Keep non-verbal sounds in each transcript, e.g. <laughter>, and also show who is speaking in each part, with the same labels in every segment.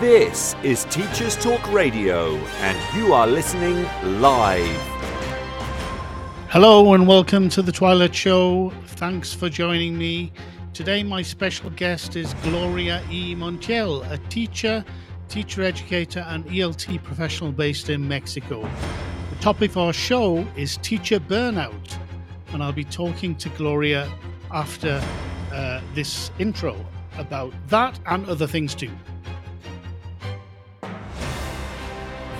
Speaker 1: This is Teachers Talk Radio, and you are listening live.
Speaker 2: Hello, and welcome to the Twilight Show. Thanks for joining me. Today, my special guest is Gloria E. Montiel, a teacher, teacher educator, and ELT professional based in Mexico. The topic of our show is teacher burnout, and I'll be talking to Gloria after uh, this intro about that and other things too.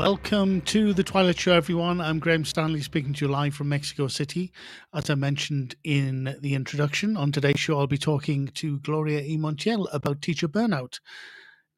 Speaker 2: Welcome to the Twilight Show, everyone. I'm Graham Stanley speaking to you live from Mexico City. As I mentioned in the introduction, on today's show, I'll be talking to Gloria E. Montiel about teacher burnout.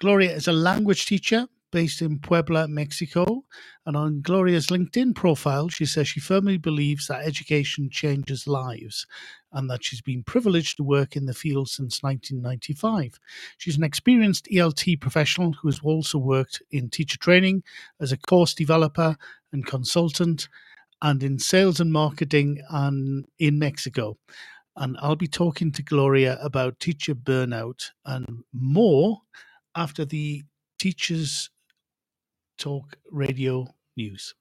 Speaker 2: Gloria is a language teacher based in Puebla, Mexico. And on Gloria's LinkedIn profile, she says she firmly believes that education changes lives and that she's been privileged to work in the field since 1995. She's an experienced ELT professional who has also worked in teacher training as a course developer and consultant and in sales and marketing and in Mexico. And I'll be talking to Gloria about teacher burnout and more after the Teachers Talk Radio News.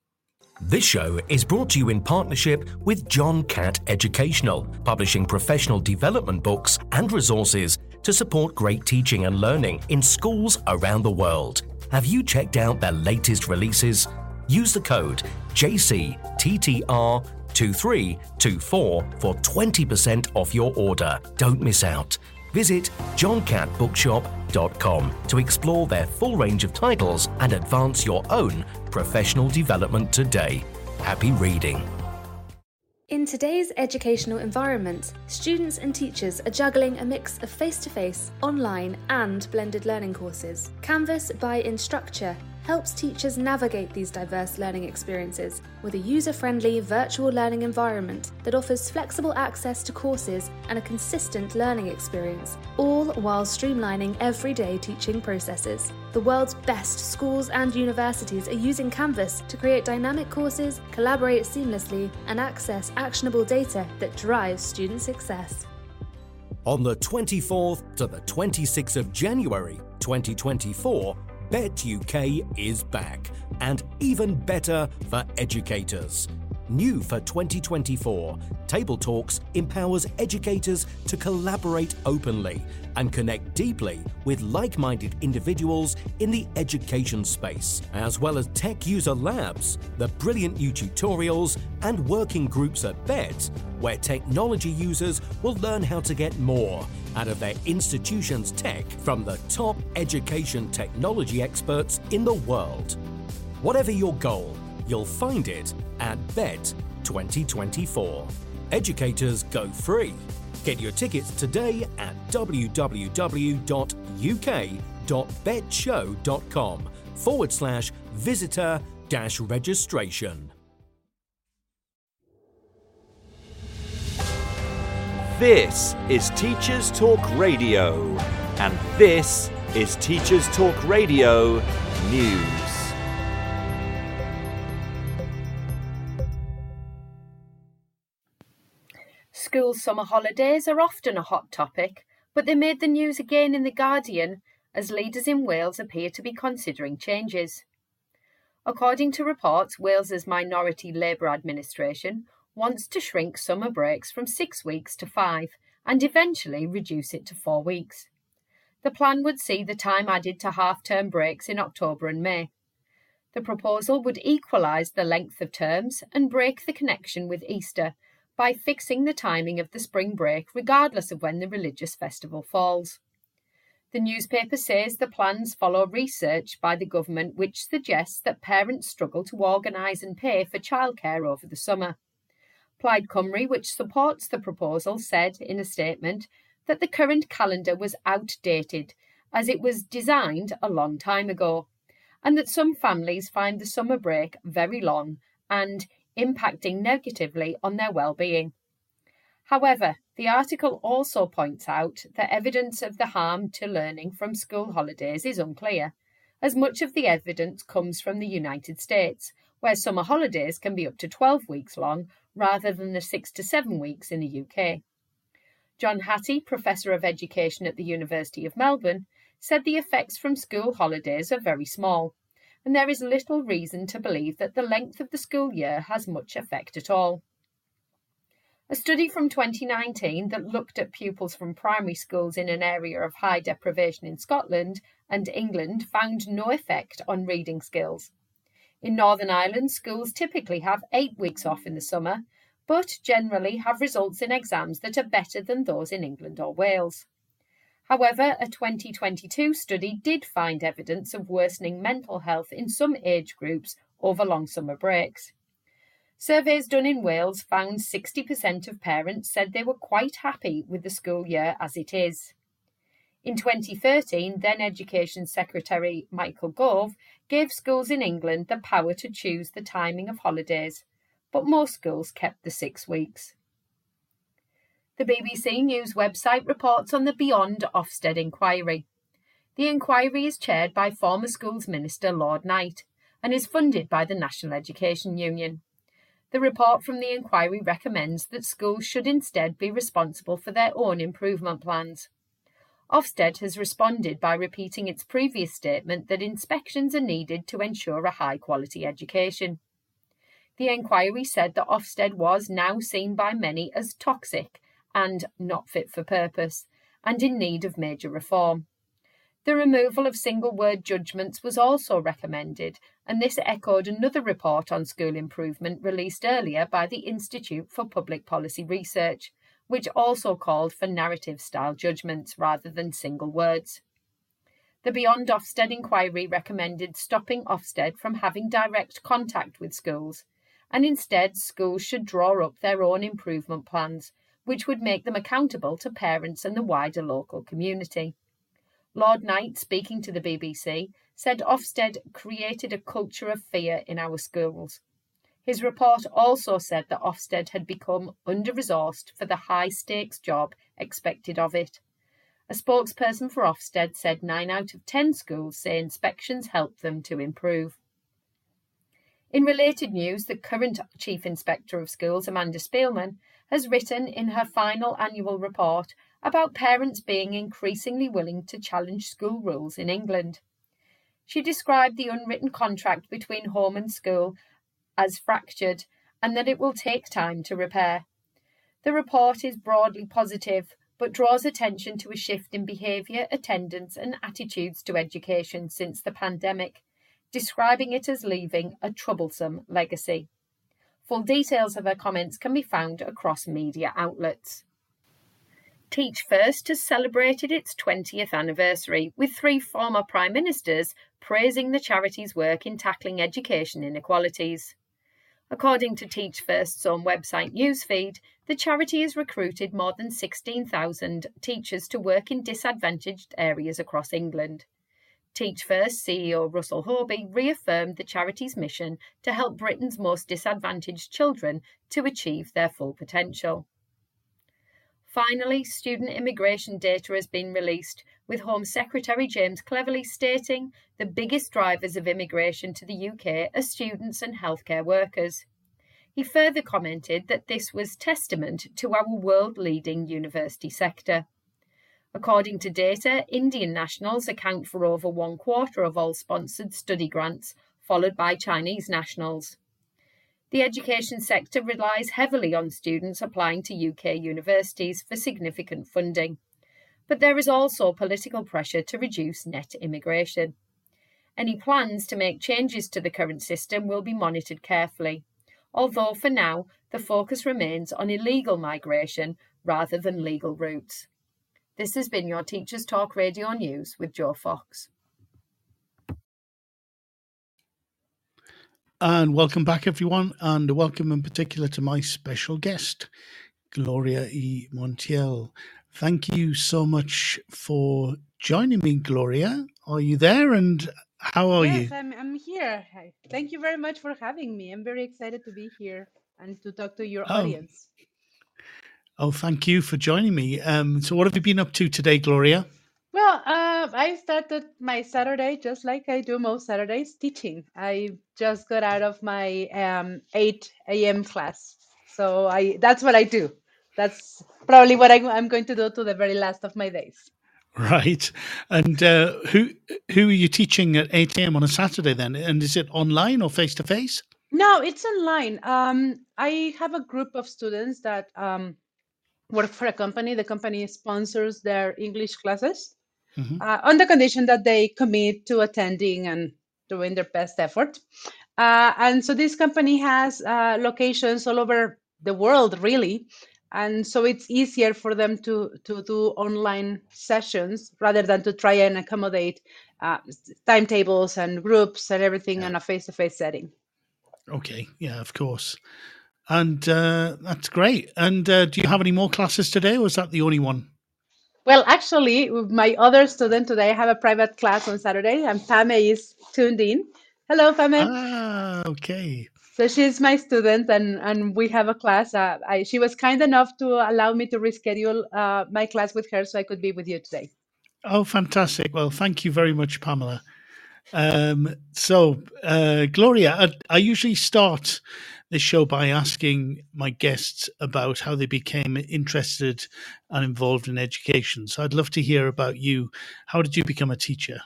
Speaker 3: This show is brought to you in partnership with John Catt Educational, publishing professional development books and resources to support great teaching and learning in schools around the world. Have you checked out their latest releases? Use the code JCTTR2324 for 20% off your order. Don't miss out. Visit johncattbookshop.com to explore their full range of titles and advance your own professional development today. Happy reading.
Speaker 4: In today's educational environment, students and teachers are juggling a mix of face to face, online, and blended learning courses. Canvas by Instructure helps teachers navigate these diverse learning experiences with a user friendly virtual learning environment that offers flexible access to courses and a consistent learning experience, all while streamlining everyday teaching processes. The world's best schools and universities are using Canvas to create dynamic courses, collaborate seamlessly, and access actionable data that drives student success.
Speaker 3: On the 24th to the 26th of January 2024, Bett UK is back, and even better for educators. New for 2024, Table Talks empowers educators to collaborate openly and connect deeply with like minded individuals in the education space, as well as tech user labs, the brilliant new tutorials, and working groups at BETT, where technology users will learn how to get more out of their institution's tech from the top education technology experts in the world. Whatever your goal, you'll find it at BETT 2024. Educators go free. Get your tickets today at www.uk.bettshow.com forward slash visitor dash registration.
Speaker 1: This is Teachers Talk Radio, and this is Teachers Talk Radio News.
Speaker 5: School summer holidays are often a hot topic, but they made the news again in The Guardian as leaders in Wales appear to be considering changes. According to reports, Wales's Minority Labour Administration wants to shrink summer breaks from six weeks to five and eventually reduce it to four weeks. The plan would see the time added to half term breaks in October and May. The proposal would equalise the length of terms and break the connection with Easter by fixing the timing of the spring break regardless of when the religious festival falls. The newspaper says the plans follow research by the government which suggests that parents struggle to organise and pay for childcare over the summer. Plaid Cymru, which supports the proposal, said in a statement that the current calendar was outdated as it was designed a long time ago, and that some families find the summer break very long and impacting negatively on their well-being. However, the article also points out that evidence of the harm to learning from school holidays is unclear, as much of the evidence comes from the United States, where summer holidays can be up to 12 weeks long rather than the 6 to 7 weeks in the UK. John Hattie, Professor of Education at the University of Melbourne, said the effects from school holidays are very small, and there is little reason to believe that the length of the school year has much effect at all. A study from 2019 that looked at pupils from primary schools in an area of high deprivation in Scotland and England found no effect on reading skills. In Northern Ireland, schools typically have eight weeks off in the summer, but generally have results in exams that are better than those in England or Wales. However, a 2022 study did find evidence of worsening mental health in some age groups over long summer breaks. Surveys done in Wales found 60% of parents said they were quite happy with the school year as it is. In 2013, then Education Secretary Michael Gove gave schools in England the power to choose the timing of holidays, but most schools kept the six weeks. The BBC News website reports on the Beyond Ofsted inquiry. The inquiry is chaired by former Schools Minister Lord Knight and is funded by the National Education Union. The report from the inquiry recommends that schools should instead be responsible for their own improvement plans. Ofsted has responded by repeating its previous statement that inspections are needed to ensure a high quality education. The inquiry said that Ofsted was now seen by many as toxic and not fit for purpose, and in need of major reform. The removal of single word judgments was also recommended, and this echoed another report on school improvement released earlier by the Institute for Public Policy Research, which also called for narrative style judgments rather than single words. The Beyond Ofsted inquiry recommended stopping Ofsted from having direct contact with schools, and instead schools should draw up their own improvement plans, which would make them accountable to parents and the wider local community. Lord Knight, speaking to the BBC, said Ofsted created a culture of fear in our schools. His report also said that Ofsted had become under resourced for the high stakes job expected of it. A spokesperson for Ofsted said 9 out of 10 schools say inspections help them to improve. In related news, the current Chief Inspector of Schools, Amanda Spielman, has written in her final annual report about parents being increasingly willing to challenge school rules in England. She described the unwritten contract between home and school as fractured and that it will take time to repair. The report is broadly positive but draws attention to a shift in behaviour, attendance, and attitudes to education since the pandemic, describing it as leaving a troublesome legacy. Full details of her comments can be found across media outlets. Teach First has celebrated its 20th anniversary, with three former Prime Ministers praising the charity's work in tackling education inequalities. According to Teach First's own website newsfeed, the charity has recruited more than 16,000 teachers to work in disadvantaged areas across England. Teach First CEO Russell Hobby reaffirmed the charity's mission to help Britain's most disadvantaged children to achieve their full potential. Finally, student immigration data has been released, with Home Secretary James Cleverly stating the biggest drivers of immigration to the UK are students and healthcare workers. He further commented that this was testament to our world leading university sector. According to data, Indian nationals account for over one quarter of all sponsored study grants, followed by Chinese nationals. The education sector relies heavily on students applying to UK universities for significant funding. But there is also political pressure to reduce net immigration. Any plans to make changes to the current system will be monitored carefully, although for now the focus remains on illegal migration rather than legal routes. This has been your Teachers Talk Radio News with Joe Fox.
Speaker 2: And welcome back, everyone, and welcome in particular to my special guest, Gloria E. Montiel Thank you so much for joining me, Gloria. Are you there? And how are
Speaker 6: Yes,
Speaker 2: you?
Speaker 6: I'm I'm here. Thank you very much for having me. I'm very excited to be here and to talk to your
Speaker 2: Oh,
Speaker 6: audience.
Speaker 2: Oh, thank you for joining me. Um, so, what have you been up to today, Gloria?
Speaker 6: Well, uh, I started my Saturday just like I do most Saturdays, teaching. I just got out of my um, 8 a.m. class, so I that's what I do. That's probably what I, I'm going to do to the very last of my days.
Speaker 2: Right. And uh, who who are you teaching at 8 a.m. on a Saturday then? And is it online or face to face?
Speaker 6: No, it's online. Um, I have a group of students that um, work for a company. The company sponsors their English classes.
Speaker 2: hmm
Speaker 6: uh, on the condition that they commit to attending and doing their best effort. Uh, and so this company has uh, locations all over the world, really. And so it's easier for them to, to do online sessions rather than to try and accommodate uh, timetables and groups and everything
Speaker 2: Yeah.
Speaker 6: in a face to face setting.
Speaker 2: Okay. Yeah, of course. And uh, that's great. And uh, do you have any more classes today, or is that the only one?
Speaker 6: Well, actually, with my other student today, I have a private class on Saturday, and Pame is tuned in. Hello, Pame.
Speaker 2: Ah, okay.
Speaker 6: So she's my student, and and we have a class. Uh, I, she was kind enough to allow me to reschedule uh, my class with her, so I could be with you today.
Speaker 2: Oh, fantastic. Well, thank you very much, Pamela. Um, so, uh, Gloria, I, I usually start this show by asking my guests about how they became interested and involved in education. So, I'd love to hear about you. How did you become a teacher?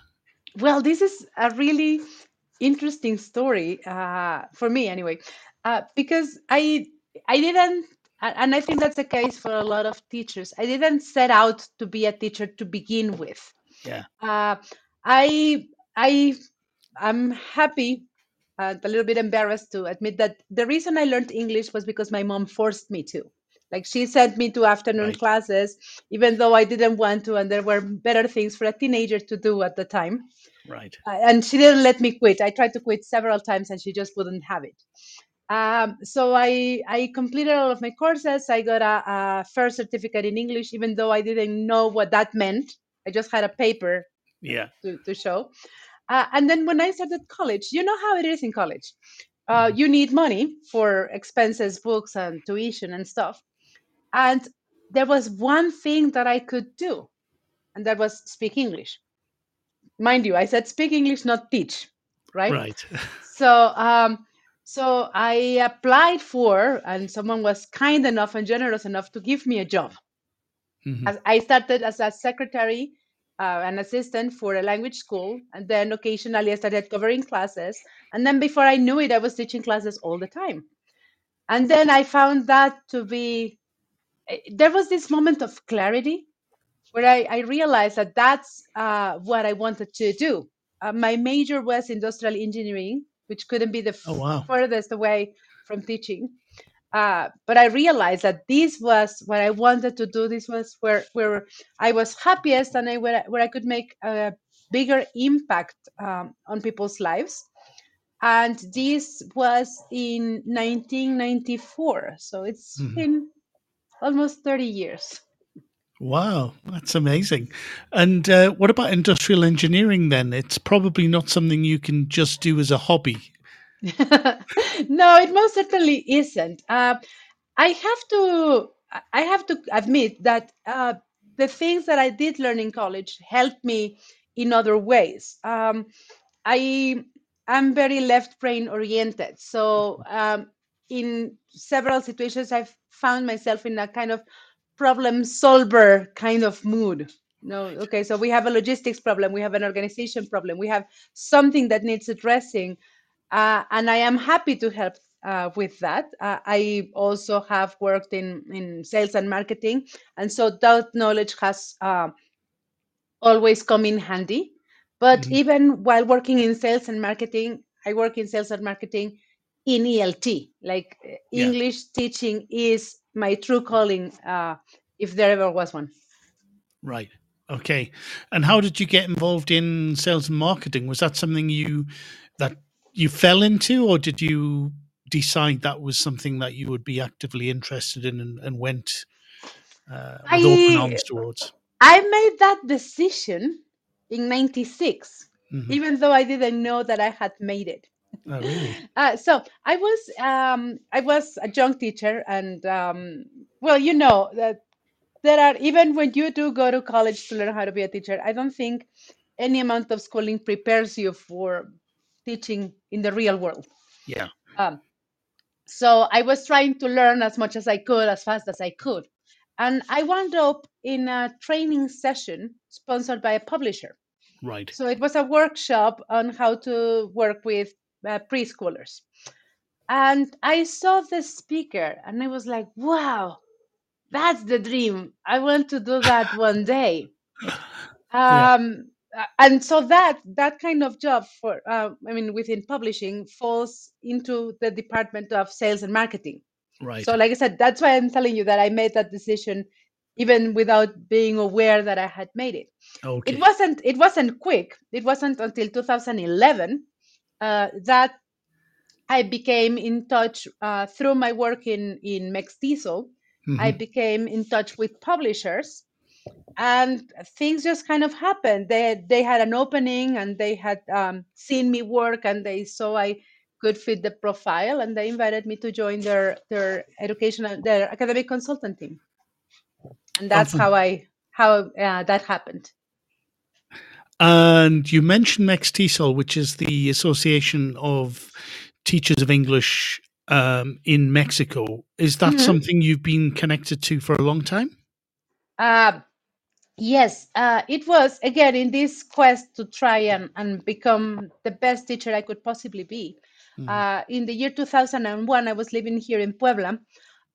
Speaker 6: Well, this is a really interesting story uh, for me, anyway, uh, because I I didn't, and I think that's the case for a lot of teachers. I didn't set out to be a teacher to begin with.
Speaker 2: Yeah.
Speaker 6: Uh, I I I'm happy and a little bit embarrassed to admit that the reason I learned English was because my mom forced me to. Like she sent me to afternoon
Speaker 2: Right.
Speaker 6: classes, even though I didn't want to, and there were better things for a teenager to do at the time.
Speaker 2: Right.
Speaker 6: Uh, and she didn't let me quit. I tried to quit several times, and she just wouldn't have it. Um, so I I completed all of my courses. I got a, a first certificate in English, even though I didn't know what that meant. I just had a paper
Speaker 2: Yeah.
Speaker 6: to, to show. Uh, and then when I started college, you know how it is in college. Uh, you need money for expenses, books, and tuition and stuff. And there was one thing that I could do, and that was speak English. Mind you, I said speak English, not teach, right?
Speaker 2: Right. <laughs>
Speaker 6: So, um, so I applied for, and someone was kind enough and generous enough to give me a job.
Speaker 2: Mhm.
Speaker 6: As I started as a secretary, uh, an assistant for a language school, and then occasionally I started covering classes. And then before I knew it, I was teaching classes all the time. And then I found that to be, eh, there was this moment of clarity where I, I realized that that's uh, what I wanted to do. Uh, my major was industrial engineering, which couldn't be the
Speaker 2: Oh, wow.
Speaker 6: furthest away from teaching. Uh, but I realized that this was what I wanted to do. This was where where I was happiest and I, where, I- where I could make a bigger impact um, on people's lives. And this was in 1994. So it's
Speaker 2: Mhm.
Speaker 6: been almost 30 years.
Speaker 2: Wow, that's amazing. And uh, what about industrial engineering then? It's probably not something you can just do as a hobby. <laughs>
Speaker 6: no, it most certainly isn't. Uh, I have to I have to admit that uh, the things that I did learn in college helped me in other ways. Um, I am very left brain oriented, so um, in several situations, I've found myself in a kind of problem solver kind of mood. No, okay, so we have a logistics problem, we have an organization problem, we have something that needs addressing uh, and I am happy to help uh, with that. Uh, I also have worked in in sales and marketing, and so that knowledge has uh, always come in handy. But
Speaker 2: Mhm.
Speaker 6: even while working in sales and marketing, I work in sales and marketing in ELT. Like
Speaker 2: Yeah.
Speaker 6: English teaching is my true calling, uh, if there ever was one.
Speaker 2: Right. Okay. And how did you get involved in sales and marketing? Was that something you that you fell into, or did you decide that was something that you would be actively interested in and, and went uh, with I, open arms towards?
Speaker 6: I made that decision in 96, mm-hmm. even though I didn't know that I had made it.
Speaker 2: Oh, really? <laughs>
Speaker 6: Uh, so I was um, I was a young teacher, and um, well, you know that there are even when you do go to college to learn how to be a teacher, I don't think any amount of schooling prepares you for teaching in the real world.
Speaker 2: Yeah.
Speaker 6: Um, so I was trying to learn as much as I could, as fast as I could. And I wound up in a training session sponsored by a publisher.
Speaker 2: Right.
Speaker 6: So it was a workshop on how to work with uh, preschoolers. And I saw the speaker and I was like, wow, that's the dream. I want to do that <laughs> one day. Um, yeah. And so that that kind of job for uh, I mean within publishing falls into the department of sales and marketing.
Speaker 2: Right.
Speaker 6: So like I said, that's why I'm telling you that I made that decision even without being aware that I had made it.
Speaker 2: Okay.
Speaker 6: It wasn't it wasn't quick. It wasn't until 2011 uh, that I became in touch uh, through my work in in MEXTESOL. Mm-hmm. I became in touch with publishers, and things just kind of happened. They they had an opening, and they had um, seen me work, and they saw I could fit the profile, and they invited me to join their their educational their academic consultant team, and that's awesome. how I how uh, that happened.
Speaker 2: And you mentioned MEXTESOL, which is the Association of Teachers of English um, in Mexico. Is that mm-hmm. something you've been connected to for a long time?
Speaker 6: Uh, yes, uh, it was again in this quest to try and, and become the best teacher I could possibly be. Mm-hmm. Uh, in the year 2001, I was living here in Puebla,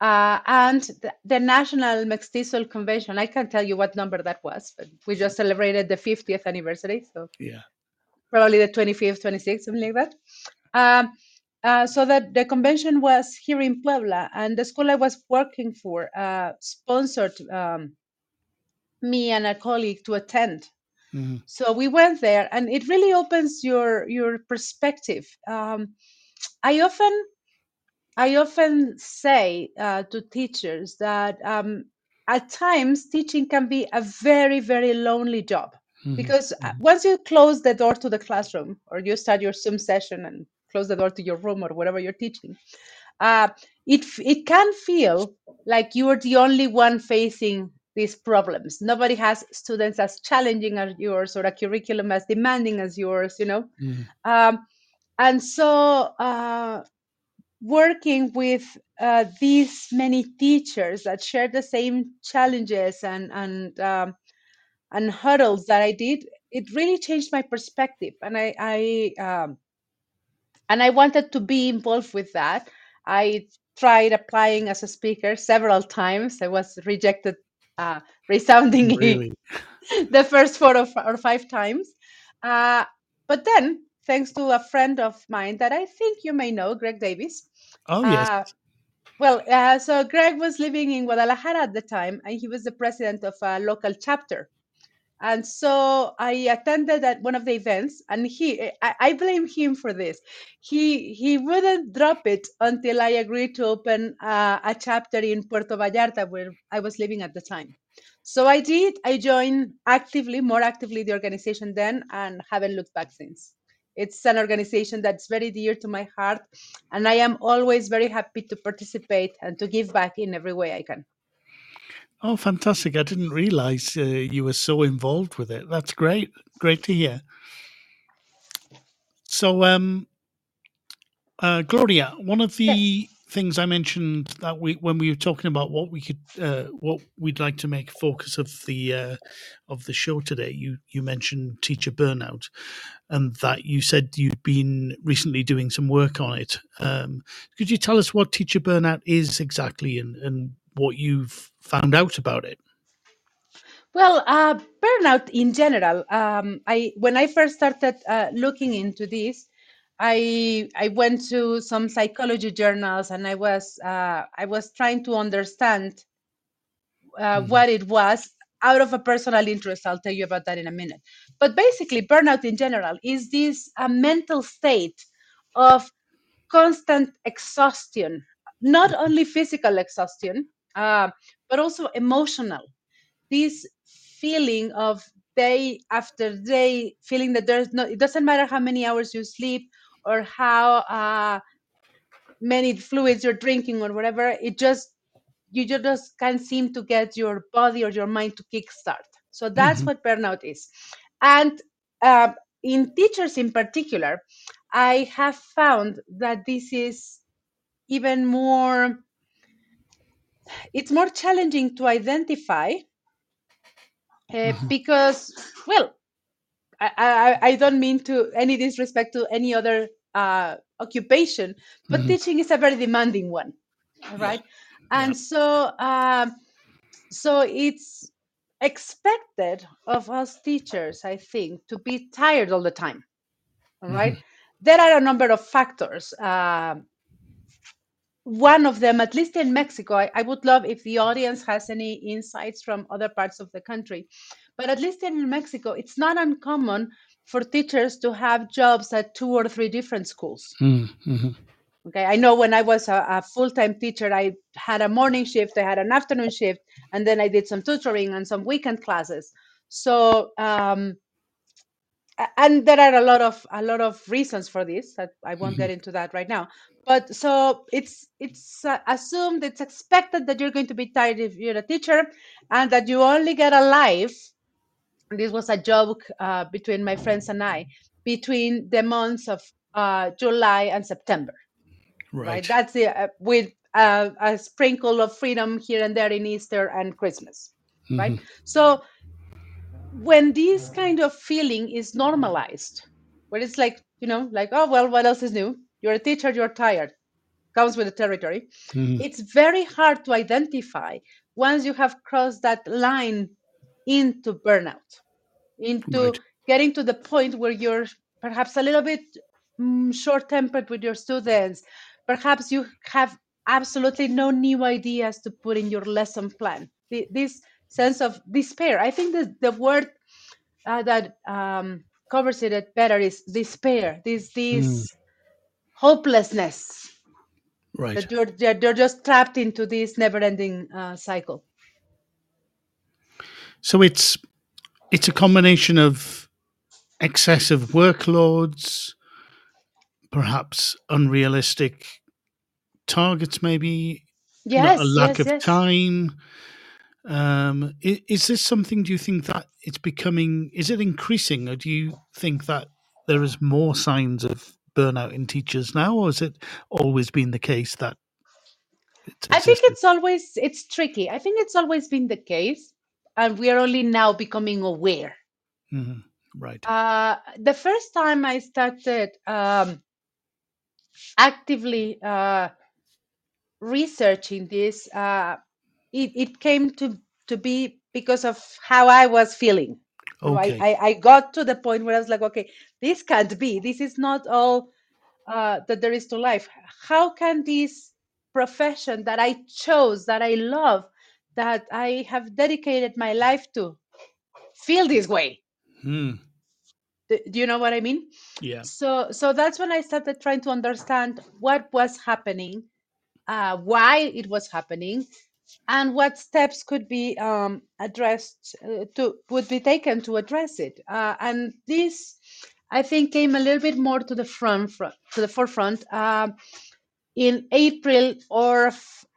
Speaker 6: uh, and the, the, National MEXTESOL Convention, I can't tell you what number that was, but we just celebrated the 50th anniversary. So
Speaker 2: yeah,
Speaker 6: probably the 25th, 26th, something like that. Um, uh, so that the convention was here in Puebla, and the school I was working for uh, sponsored um, me and a colleague to attend. Mm-hmm. So we went there, and it really opens your your perspective. Um, I often I often say uh, to teachers that um, at times teaching can be a very, very lonely job mm-hmm. because uh, mm-hmm. once you close the door to the classroom or you start your Zoom session and close the door to your room or whatever you're teaching, uh, it it can feel like you are the only one facing these problems. Nobody has students as challenging as yours or a curriculum as demanding as yours, you know. Mm-hmm. Um, and so uh, working with uh, these many teachers that share the same challenges and and um, and hurdles that I did, it really changed my perspective, and I, I um, and I wanted to be involved with that. I tried applying as a speaker several times. I was rejected uh, resoundingly <laughs> really? the first four or five times. Uh, but then, thanks to a friend of mine that I think you may know, Greg Davis,
Speaker 2: Oh, yes. Uh,
Speaker 6: well, uh, so Greg was living in Guadalajara at the time, and he was the president of a local chapter. And so I attended at one of the events, and he, I, I, blame him for this. He he wouldn't drop it until I agreed to open uh, a chapter in Puerto Vallarta, where I was living at the time. So I did. I joined actively, more actively, the organization then, and haven't looked back since. It's an organization that's very dear to my heart, and I am always very happy to participate and to give back in every way I can.
Speaker 2: Oh, fantastic. I didn't realize uh, you were so involved with it. That's great. Great to hear. So, um, uh, Gloria, one of the yes things I mentioned that we when we were talking about what we could uh, what we'd like to make focus of the uh, of the show today. You you mentioned teacher burnout, and that you said you'd been recently doing some work on it. Um, could you tell us what teacher burnout is exactly and, and what you've found out about it?
Speaker 6: Well, uh, burnout in general. Um, I when I first started uh, looking into this, I I went to some psychology journals and I was uh, I was trying to understand uh, mm. what it was out of a personal interest. I'll tell you about that in a minute. But basically, burnout in general is this a mental state of constant exhaustion, not only physical exhaustion, uh, but also emotional. This feeling of day after day, feeling that there's no, it doesn't matter how many hours you sleep or how uh, many fluids you're drinking or whatever, it just you just can't seem to get your body or your mind to kickstart. So that's mm-hmm. what burnout is. And uh, in teachers in particular, I have found that this is even more, it's more challenging to identify uh, mm-hmm. because, well, I, I, I, don't mean to any disrespect to any other uh, occupation, but mm-hmm. teaching is a very demanding one, right? Yeah. And yeah. so, um, so it's expected of us teachers, I think, to be tired all the time. All right? mm-hmm. There are a number of factors. Uh, one of them, at least in Mexico, I, I, would love if the audience has any insights from other parts of the country. But at least in Mexico, it's not uncommon for teachers to have jobs at two or three different schools. Mm-hmm. Okay, I know when I was a, a full time teacher, I had a morning shift, I had an afternoon shift, and then I did some tutoring and some weekend classes. So, um, and there are a lot of a lot of reasons for this that I won't mm-hmm. get into that right now. But so it's it's uh, assumed, it's expected that you're going to be tired if you're a teacher, and that you only get a life. This was a joke uh, between my friends and I between the months of uh, July and September right, right? that's it uh, with uh, a sprinkle of freedom here and there in easter and christmas mm-hmm. right so when this kind of feeling is normalized where it's like you know like oh well what else is new you're a teacher you're tired comes with the territory mm-hmm. it's very hard to identify once you have crossed that line into burnout into right. getting to the point where you're perhaps a little bit mm, short tempered with your students perhaps you have absolutely no new ideas to put in your lesson plan. This sense of despair. I think that the word uh, that um, covers it better is despair. This this mm. hopelessness.
Speaker 2: Right.
Speaker 6: That you're you're just trapped into this never-ending uh, cycle.
Speaker 2: So it's it's a combination of excessive workloads, perhaps unrealistic targets, maybe
Speaker 6: yes,
Speaker 2: a lack
Speaker 6: yes,
Speaker 2: of
Speaker 6: yes.
Speaker 2: time. Um, is, is, this something? Do you think that it's becoming? Is it increasing, or do you think that there is more signs of burnout in teachers now, or has it always been the case that?
Speaker 6: I think it's always it's tricky. I think it's always been the case, and we are only now becoming aware.
Speaker 2: Mm-hmm. Right.
Speaker 6: Uh, the first time I started um, actively uh, researching this, uh, it, it came to, to be because of how I was feeling.
Speaker 2: Okay.
Speaker 6: So I, I, I, got to the point where I was like, okay, this can't be. This is not all uh, that there is to life. How can this profession that I chose, that I love, that I have dedicated my life to, feel this way?
Speaker 2: Hmm.
Speaker 6: Do, do you know what I mean?
Speaker 2: Yeah.
Speaker 6: So so that's when I started trying to understand what was happening uh, why it was happening, and what steps could be um, addressed uh, to would be taken to address it. Uh, and this, I think, came a little bit more to the front, front to the forefront uh, in April or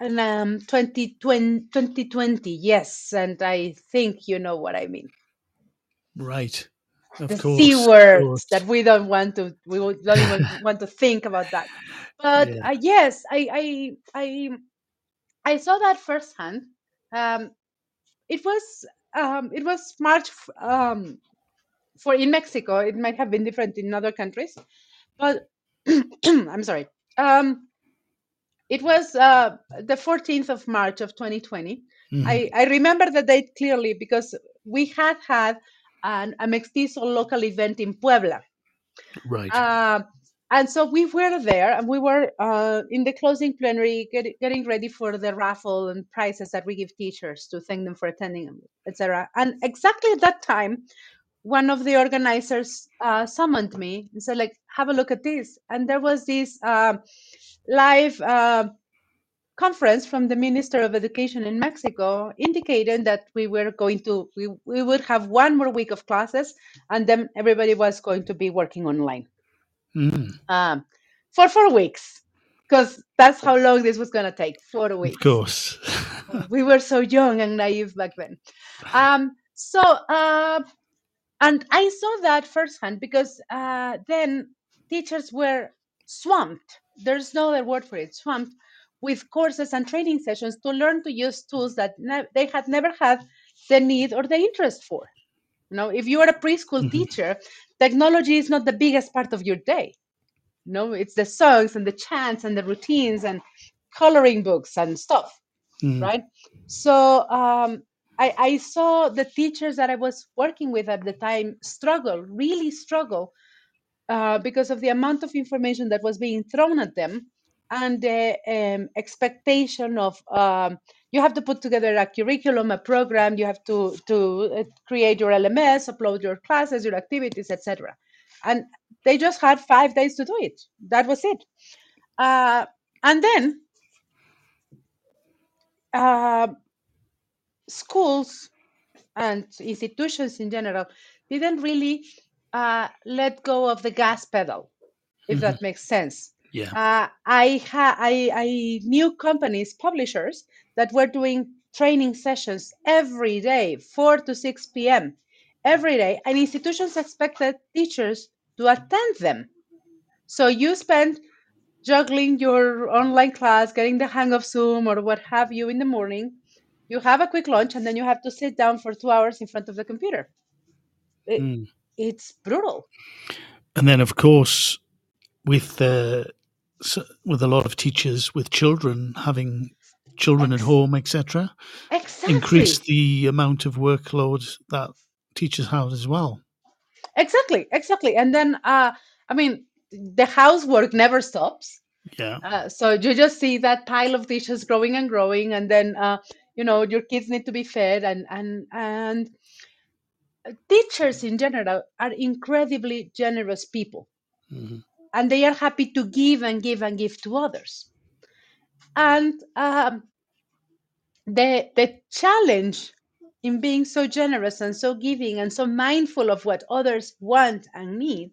Speaker 6: um, 2020, 2020. Yes, and I think you know what I mean.
Speaker 2: Right.
Speaker 6: Of the course, c words that we don't want to we don't even <laughs> want to think about that but yeah. uh, yes I, I i i saw that firsthand um it was um it was march um for in mexico it might have been different in other countries but <clears throat> i'm sorry um it was uh the 14th of march of 2020 mm-hmm. i i remember the date clearly because we had had an, a MEXTESOL local event in Puebla.
Speaker 2: Right. Uh,
Speaker 6: and so we were there and we were uh, in the closing plenary get, getting ready for the raffle and prizes that we give teachers to thank them for attending etc and exactly at that time one of the organizers uh, summoned me and said like have a look at this. And there was this uh, live conference from the Minister of Education in Mexico indicating that we were going to we, we would have one more week of classes and then everybody was going to be working online
Speaker 2: Mm,
Speaker 6: um, for four weeks because that's how long this was going to take four weeks.
Speaker 2: of course. <laughs>
Speaker 6: we were so young and naive back then um, so uh, and i saw that firsthand because uh, then teachers were swamped there's no other word for it swamped with courses and training sessions to learn to use tools that ne- they had never had the need or the interest for you know if you are a preschool
Speaker 2: Mhm.
Speaker 6: teacher technology is not the biggest part of your day. No it's the songs and the chants and the routines and coloring books and stuff
Speaker 2: Mm,
Speaker 6: right? So um, I, I saw the teachers that i was working with at the time struggle really struggle uh, because of the amount of information that was being thrown at them and the um, expectation of um, you have to put together a curriculum a program you have to to uh, create your lms upload your classes your activities etc and they just had five days to do it that was it uh, and then uh, schools and institutions in general didn't really uh, let go of the gas pedal, if
Speaker 2: Mhm.
Speaker 6: that makes sense.
Speaker 2: Yeah.
Speaker 6: Uh, I, ha- I I knew companies, publishers that were doing training sessions every day, 4 to 6 p.m. every day, and institutions expected teachers to attend them. So you spend juggling your online class, getting the hang of Zoom or what have you in the morning. You have a quick lunch, and then you have to sit down for two hours in front of the computer. It,
Speaker 2: Mm.
Speaker 6: It's brutal.
Speaker 2: And then, of course, with s with a lot of teachers with children having children at home, etc., increase the amount of workload that teachers have as well.
Speaker 6: Exactly. Exactly. And then, uh, I mean, the housework never stops.
Speaker 2: Yeah.
Speaker 6: Uh, so you just see that pile of dishes growing and growing, and then uh, you know your kids need to be fed, and and and teachers in general are incredibly generous people,
Speaker 2: hmm
Speaker 6: and they are happy to give and give and give to others. And um, the the challenge in being so generous and so giving and so mindful of what others want and need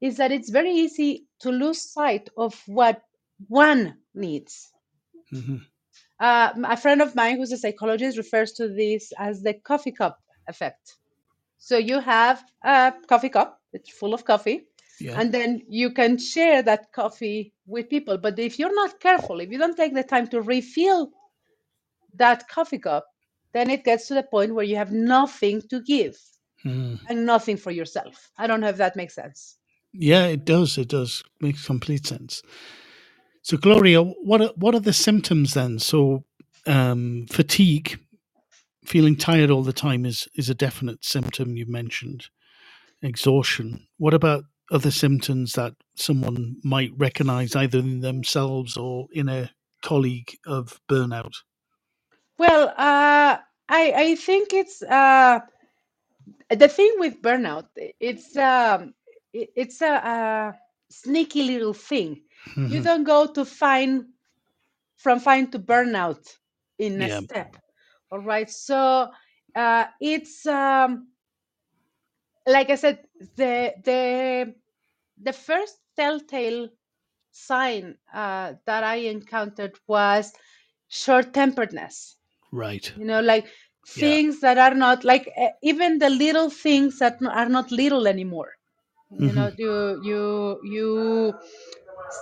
Speaker 6: is that it's very easy to lose sight of what one needs.
Speaker 2: hmm
Speaker 6: Uh, a friend of mine who's a psychologist refers to this as the coffee cup effect. So you have a coffee cup, it's full of coffee,
Speaker 2: Yeah.
Speaker 6: and then you can share that coffee with people. But if you're not careful, if you don't take the time to refill that coffee cup, then it gets to the point where you have nothing to give
Speaker 2: Mm.
Speaker 6: and nothing for yourself. I don't know if that makes sense.
Speaker 2: Yeah, it does. It does. Makes complete sense. So, Gloria, what are, what are the symptoms then? So, um, fatigue, feeling tired all the time is is a definite symptom you mentioned. Exhaustion. What about other symptoms that someone might recognize either in themselves or in a colleague of burnout?
Speaker 6: Well, uh, I I think it's uh, the thing with burnout. It's um, i- it's a, a sneaky little thing. You
Speaker 2: Mhm.
Speaker 6: don't go to fine from fine to burnout in a
Speaker 2: Yeah.
Speaker 6: step. All right. So uh, it's um, like I said, the the the first telltale sign uh, that I encountered was short-temperedness.
Speaker 2: Right.
Speaker 6: You know, like
Speaker 2: Yeah.
Speaker 6: things that are not like uh, even the little things that are not little anymore. You know,
Speaker 2: Mhm.
Speaker 6: you you you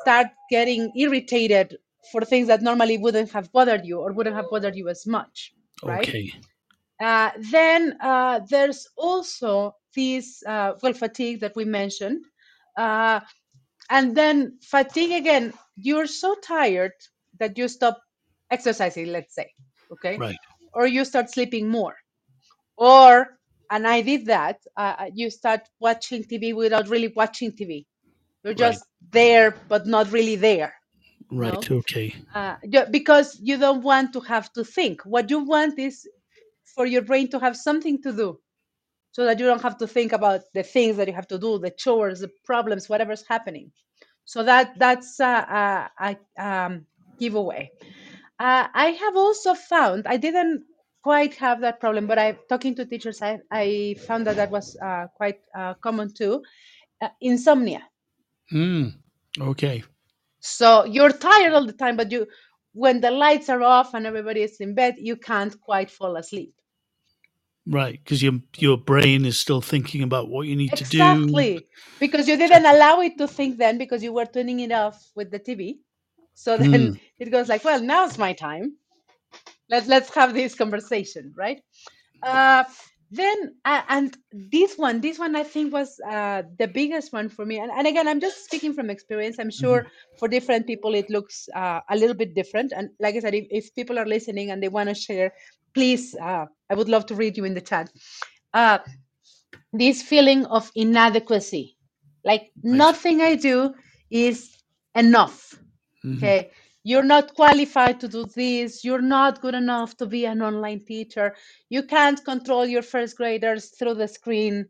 Speaker 6: start getting irritated for things that normally wouldn't have bothered you or wouldn't have bothered you as much, right?
Speaker 2: Okay.
Speaker 6: Uh, then uh, there's also this uh, well fatigue that we mentioned, uh, and then fatigue again. You're so tired that you stop exercising, let's say, okay,
Speaker 2: Right.
Speaker 6: or you start sleeping more, or and I did that. Uh, you start watching TV without really watching TV. You're
Speaker 2: Right.
Speaker 6: just there, but not really there.
Speaker 2: Right. Okay.
Speaker 6: uh, because you don't want to have to think. What you want is for your brain to have something to do so that you don't have to think about the things that you have to do, the chores, the problems, whatever's happening. So that that's a, a, a um, giveaway. Uh, I have also found I didn't quite have that problem, but I talking to teachers, I, I found that that was uh, quite uh, common too. Uh, insomnia.
Speaker 2: Mm. Okay.
Speaker 6: So you're tired all the time, but you when the lights are off and everybody is in bed, you can't quite fall asleep.
Speaker 2: Right, because your your brain is still thinking about what you need
Speaker 6: exactly.
Speaker 2: to do.
Speaker 6: Exactly, because you didn't allow it to think then because you were turning it off with the TV. So then mm. it goes like, well, now's my time. Let's let's have this conversation, right? Uh, then uh, and this one, this one I think was uh, the biggest one for me. And, and again, I'm just speaking from experience. I'm sure mm-hmm. for different people it looks uh, a little bit different. And like I said, if, if people are listening and they want to share, please, uh, I would love to read you in the chat. Uh, this feeling of inadequacy, like nothing I do is enough Mm-hmm. Okay. You're not qualified to do this. You're not good enough to be an online teacher. You can't control your first graders through the screen,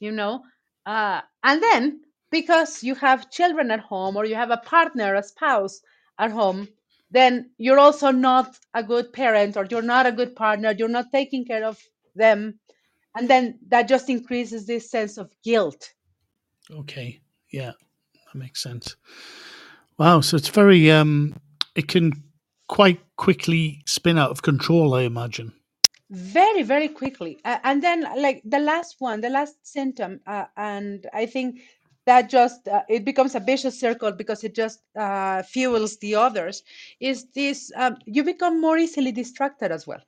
Speaker 6: you know. Uh, and then because you have children at home or you have a partner, a spouse at home, then you're also not a good parent or you're not a good partner. You're not taking care of them. And then that just increases this sense of guilt.
Speaker 2: Okay. Yeah, that makes sense. Wow, so it's very um it can quite quickly spin out of control, I imagine.
Speaker 6: Very, very quickly. Uh, and then like the last one, the last symptom uh, and I think that just uh, it becomes a vicious circle because it just uh, fuels the others is this um, you become more easily distracted as well.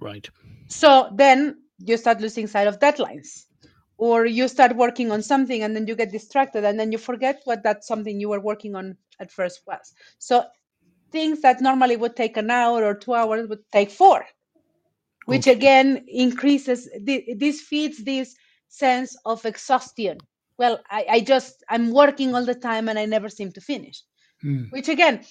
Speaker 2: Right.
Speaker 6: So then you start losing sight of deadlines or you start working on something and then you get distracted and then you forget what that something you were working on at first was. So things that normally would take an hour or two hours would take four which okay. again increases this feeds this sense of exhaustion well I, I, just i'm working all the time and i never seem to finish mm. which again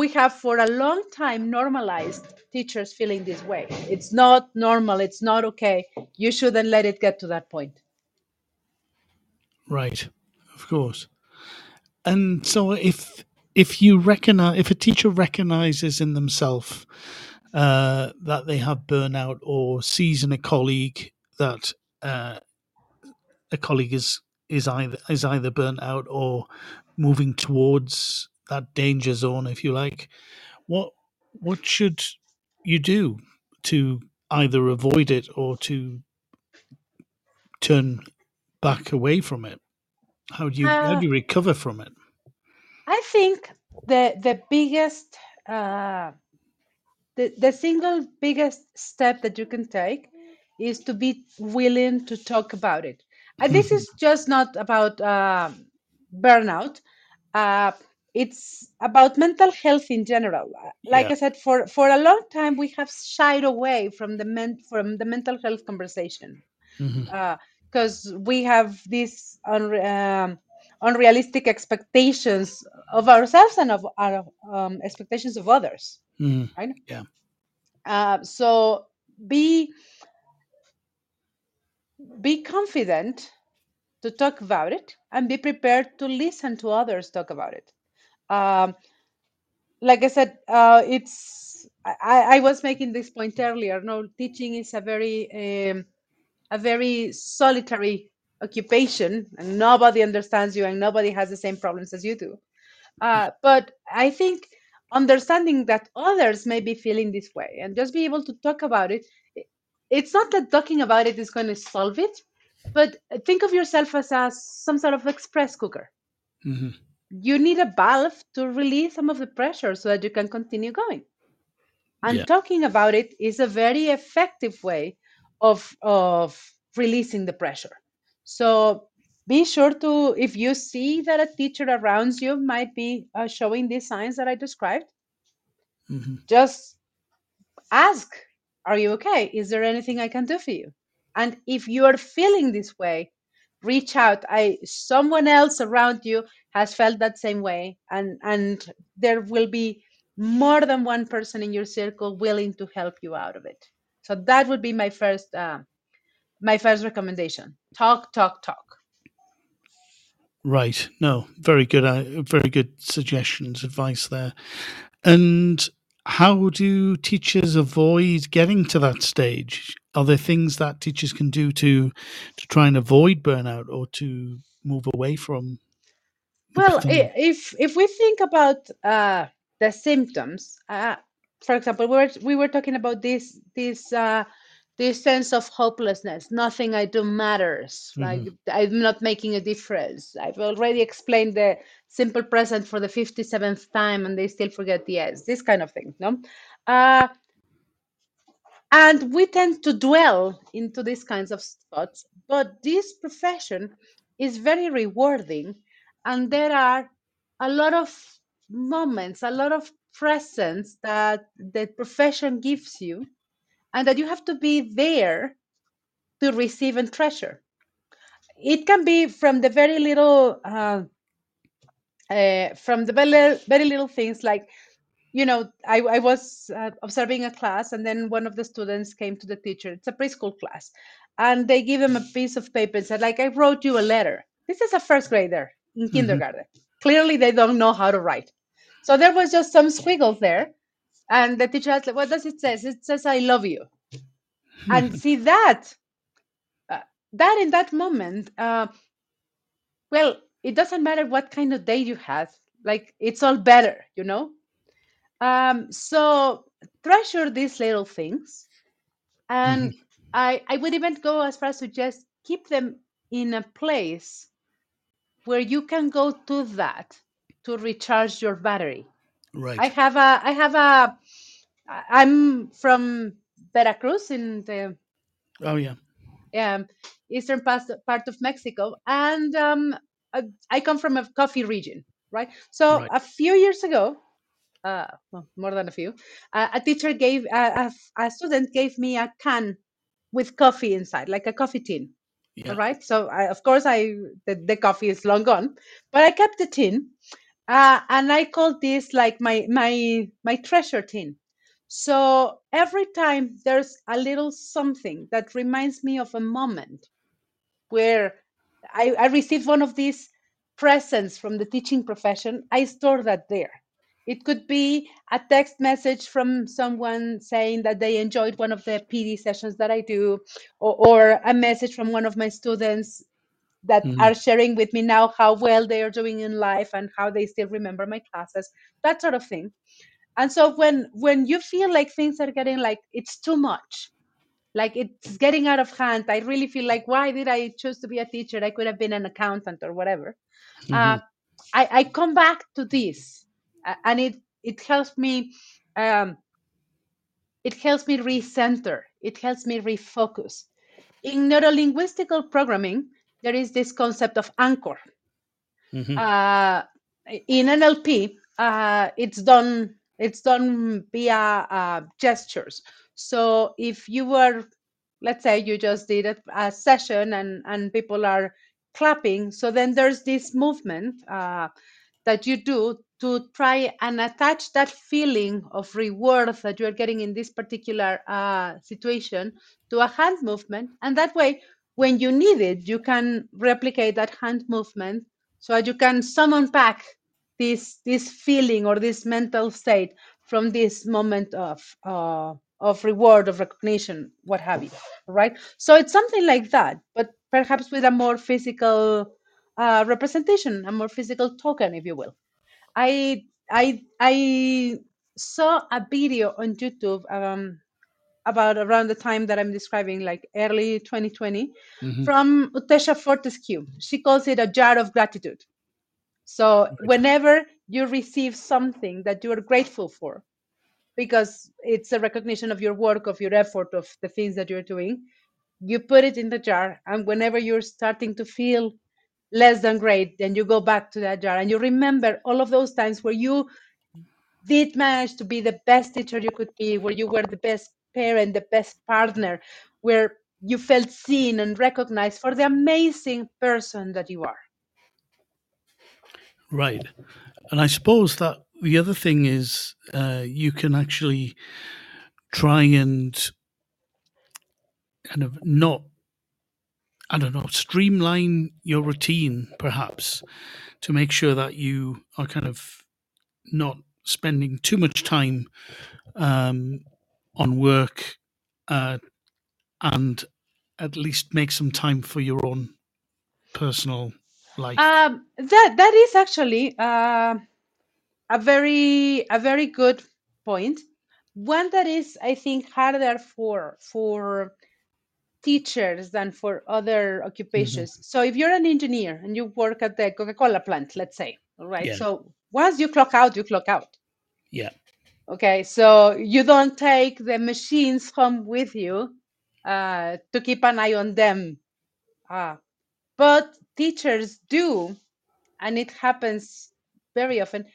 Speaker 6: we have for a long time normalized teachers feeling this way it's not normal it's not okay you shouldn't let it get to that point
Speaker 2: Right, of course. And so if if you recognize if a teacher recognizes in themselves uh, that they have burnout or sees in a colleague that uh, a colleague is is either is either burnt out or moving towards that danger zone, if you like, what what should you do to either avoid it or to turn back away from it? How do you uh, how do you recover from it?
Speaker 6: I think the the biggest uh, the the single biggest step that you can take is to be willing to talk about it. And this is just not about uh, burnout. Uh, it's about mental health in general. Like yeah. I said, for for a long time we have shied away from the men from the mental health conversation. Mm-hmm. Uh, because we have these unre- um, unrealistic expectations of ourselves and of our um, expectations of others
Speaker 2: mm,
Speaker 6: right
Speaker 2: yeah
Speaker 6: uh, so be be confident to talk about it and be prepared to listen to others talk about it um, like i said uh, it's I, I was making this point earlier no teaching is a very um, a very solitary occupation and nobody understands you and nobody has the same problems as you do. Uh, but I think understanding that others may be feeling this way and just be able to talk about it, it's not that talking about it is going to solve it, but think of yourself as a, some sort of express cooker.
Speaker 2: Mm-hmm.
Speaker 6: You need a valve to release some of the pressure so that you can continue going. And yeah. talking about it is a very effective way of of releasing the pressure so be sure to if you see that a teacher around you might be uh, showing these signs that i described
Speaker 2: mm-hmm.
Speaker 6: just ask are you okay is there anything i can do for you and if you are feeling this way reach out i someone else around you has felt that same way and and there will be more than one person in your circle willing to help you out of it so that would be my first uh, my first recommendation. Talk, talk, talk.
Speaker 2: Right. No, very good. Uh, very good suggestions, advice there. And how do teachers avoid getting to that stage? Are there things that teachers can do to to try and avoid burnout or to move away from?
Speaker 6: Well, if if we think about uh, the symptoms, uh, for example, we were we were talking about this this uh, this sense of hopelessness. Nothing I do matters. Mm-hmm. Like I'm not making a difference. I've already explained the simple present for the fifty seventh time, and they still forget the s. This kind of thing, no. Uh, and we tend to dwell into these kinds of thoughts. But this profession is very rewarding, and there are a lot of moments, a lot of presence that the profession gives you and that you have to be there to receive and treasure. It can be from the very little, uh, uh, from the very, very little things like, you know, I, I was uh, observing a class and then one of the students came to the teacher. It's a preschool class. And they give him a piece of paper and said, like, I wrote you a letter. This is a first grader in mm-hmm. kindergarten. Clearly, they don't know how to write. So there was just some squiggles there. And the teacher asked, what does it say? It says, I love you. <laughs> and see that, uh, that in that moment, uh, well, it doesn't matter what kind of day you have. Like, it's all better, you know? Um, so treasure these little things. And mm-hmm. I, I would even go as far as to just keep them in a place where you can go to that to recharge your battery.
Speaker 2: Right.
Speaker 6: I have a I have a I'm from Veracruz in the
Speaker 2: Oh yeah.
Speaker 6: Um, eastern part, part of Mexico and um, I come from a coffee region, right? So right. a few years ago, uh, well, more than a few, uh, a teacher gave uh, a, a student gave me a can with coffee inside, like a coffee tin. Yeah. All right. So I, of course I the, the coffee is long gone, but I kept the tin uh, and I call this like my my my treasure tin. So every time there's a little something that reminds me of a moment where I, I received one of these presents from the teaching profession, I store that there. It could be a text message from someone saying that they enjoyed one of the PD sessions that I do, or, or a message from one of my students that mm-hmm. are sharing with me now how well they are doing in life and how they still remember my classes that sort of thing and so when when you feel like things are getting like it's too much like it's getting out of hand i really feel like why did i choose to be a teacher i could have been an accountant or whatever mm-hmm. uh, I, I come back to this uh, and it it helps me um, it helps me recenter it helps me refocus in neurolinguistical programming there is this concept of anchor. Mm-hmm. Uh, in NLP, uh, it's done it's done via uh, gestures. So if you were, let's say, you just did a, a, session and and people are clapping, so then there's this movement uh, that you do to try and attach that feeling of reward that you're getting in this particular uh, situation to a hand movement, and that way when you need it, you can replicate that hand movement so that you can summon back this this feeling or this mental state from this moment of uh, of reward of recognition what have you right? So it's something like that but perhaps with a more physical uh, representation a more physical token if you will. I i i saw a video on youtube um, about around the time that I'm describing, like early 2020, mm-hmm. from Utesha Fortescue. She calls it a jar of gratitude. So whenever you receive something that you are grateful for, because it's a recognition of your work, of your effort, of the things that you're doing, you put it in the jar. And whenever you're starting to feel less than great, then you go back to that jar and you remember all of those times where you did manage to be the best teacher you could be, where you were the best parent, the best partner, where you felt seen and recognized for the amazing person that you are.
Speaker 2: Right. And I suppose that the other thing is uh, you can actually try and kind of not, I don't know, streamline your routine perhaps to make sure that you are kind of not spending too much time um, on work uh, and at least make some time for your own personal life?
Speaker 6: Um, that that is actually uh, a very a very good point. One that is, I think, harder for for teachers than for other
Speaker 2: Mm-hmm.
Speaker 6: occupations. So if you're an engineer and you work at the Coca-Cola plant, let's say, all right.
Speaker 2: Yeah.
Speaker 6: So once you clock out, you clock out.
Speaker 2: Yeah.
Speaker 6: Okay. So you don't take the machines home with you uh, to keep an eye on them. Uh, but teachers do, and it happens very often,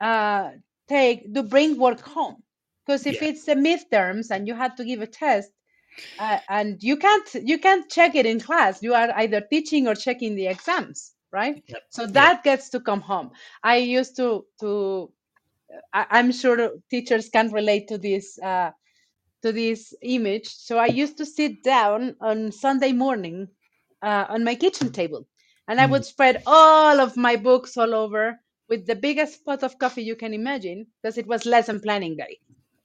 Speaker 6: uh, take to bring work home. Because if
Speaker 2: Yeah.
Speaker 6: it's the midterms and you had to give a test, uh, and you can't you can't check it in class, you are either teaching or checking the exams, right?
Speaker 2: Yep.
Speaker 6: So that gets to come home. I used to to I, I'm sure teachers can relate to this uh, to this image. So I used to sit down on Sunday morning uh, on my kitchen table, and I
Speaker 2: Mm.
Speaker 6: would spread all of my books all over with the biggest pot of coffee you can imagine, because it was lesson planning day.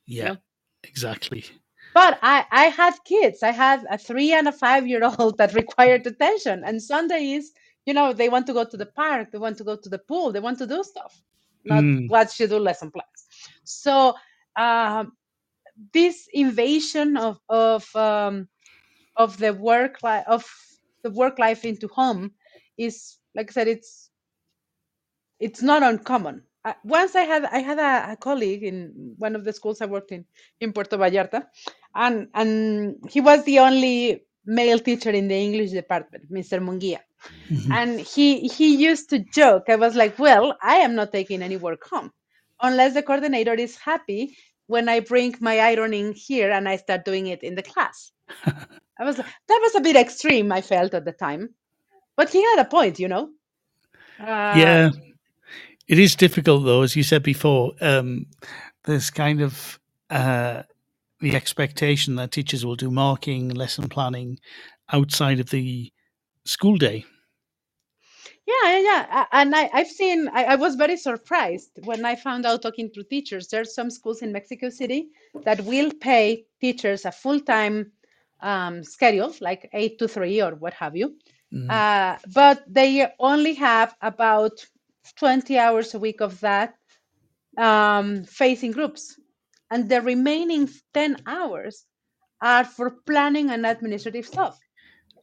Speaker 2: Yeah.
Speaker 6: Yeah.
Speaker 2: Exactly.
Speaker 6: But I, I had kids. I had a three and a five year old that required attention. And Sunday is, you know, they want to go to the park, they want to go to the pool, they want to do stuff, not
Speaker 2: Mm.
Speaker 6: watch you do lesson plans. So um, this invasion of of um, of the work life of the work life into home is, like I said, it's it's not uncommon. Uh, once I had I had a, a colleague in one of the schools I worked in in Puerto Vallarta, and and he was the only male teacher in the English department, Mr. Munguia.
Speaker 2: Mhm.
Speaker 6: And he he used to joke. I was like, "Well, I am not taking any work home, unless the coordinator is happy when I bring my ironing here and I start doing it in the class." <laughs> I was that was a bit extreme. I felt at the time, but he had a point, you know. Uh,
Speaker 2: yeah. It is difficult, though, as you said before. Um, there's kind of uh, the expectation that teachers will do marking, lesson planning outside of the school day.
Speaker 6: Yeah, yeah, yeah. And I, I've seen, I, I was very surprised when I found out talking to teachers. There's some schools in Mexico City that will pay teachers a full time um, schedule, like eight to three or what have you.
Speaker 2: Mm.
Speaker 6: Uh, but they only have about 20 hours a week of that um, facing groups. And the remaining 10 hours are for planning and administrative stuff.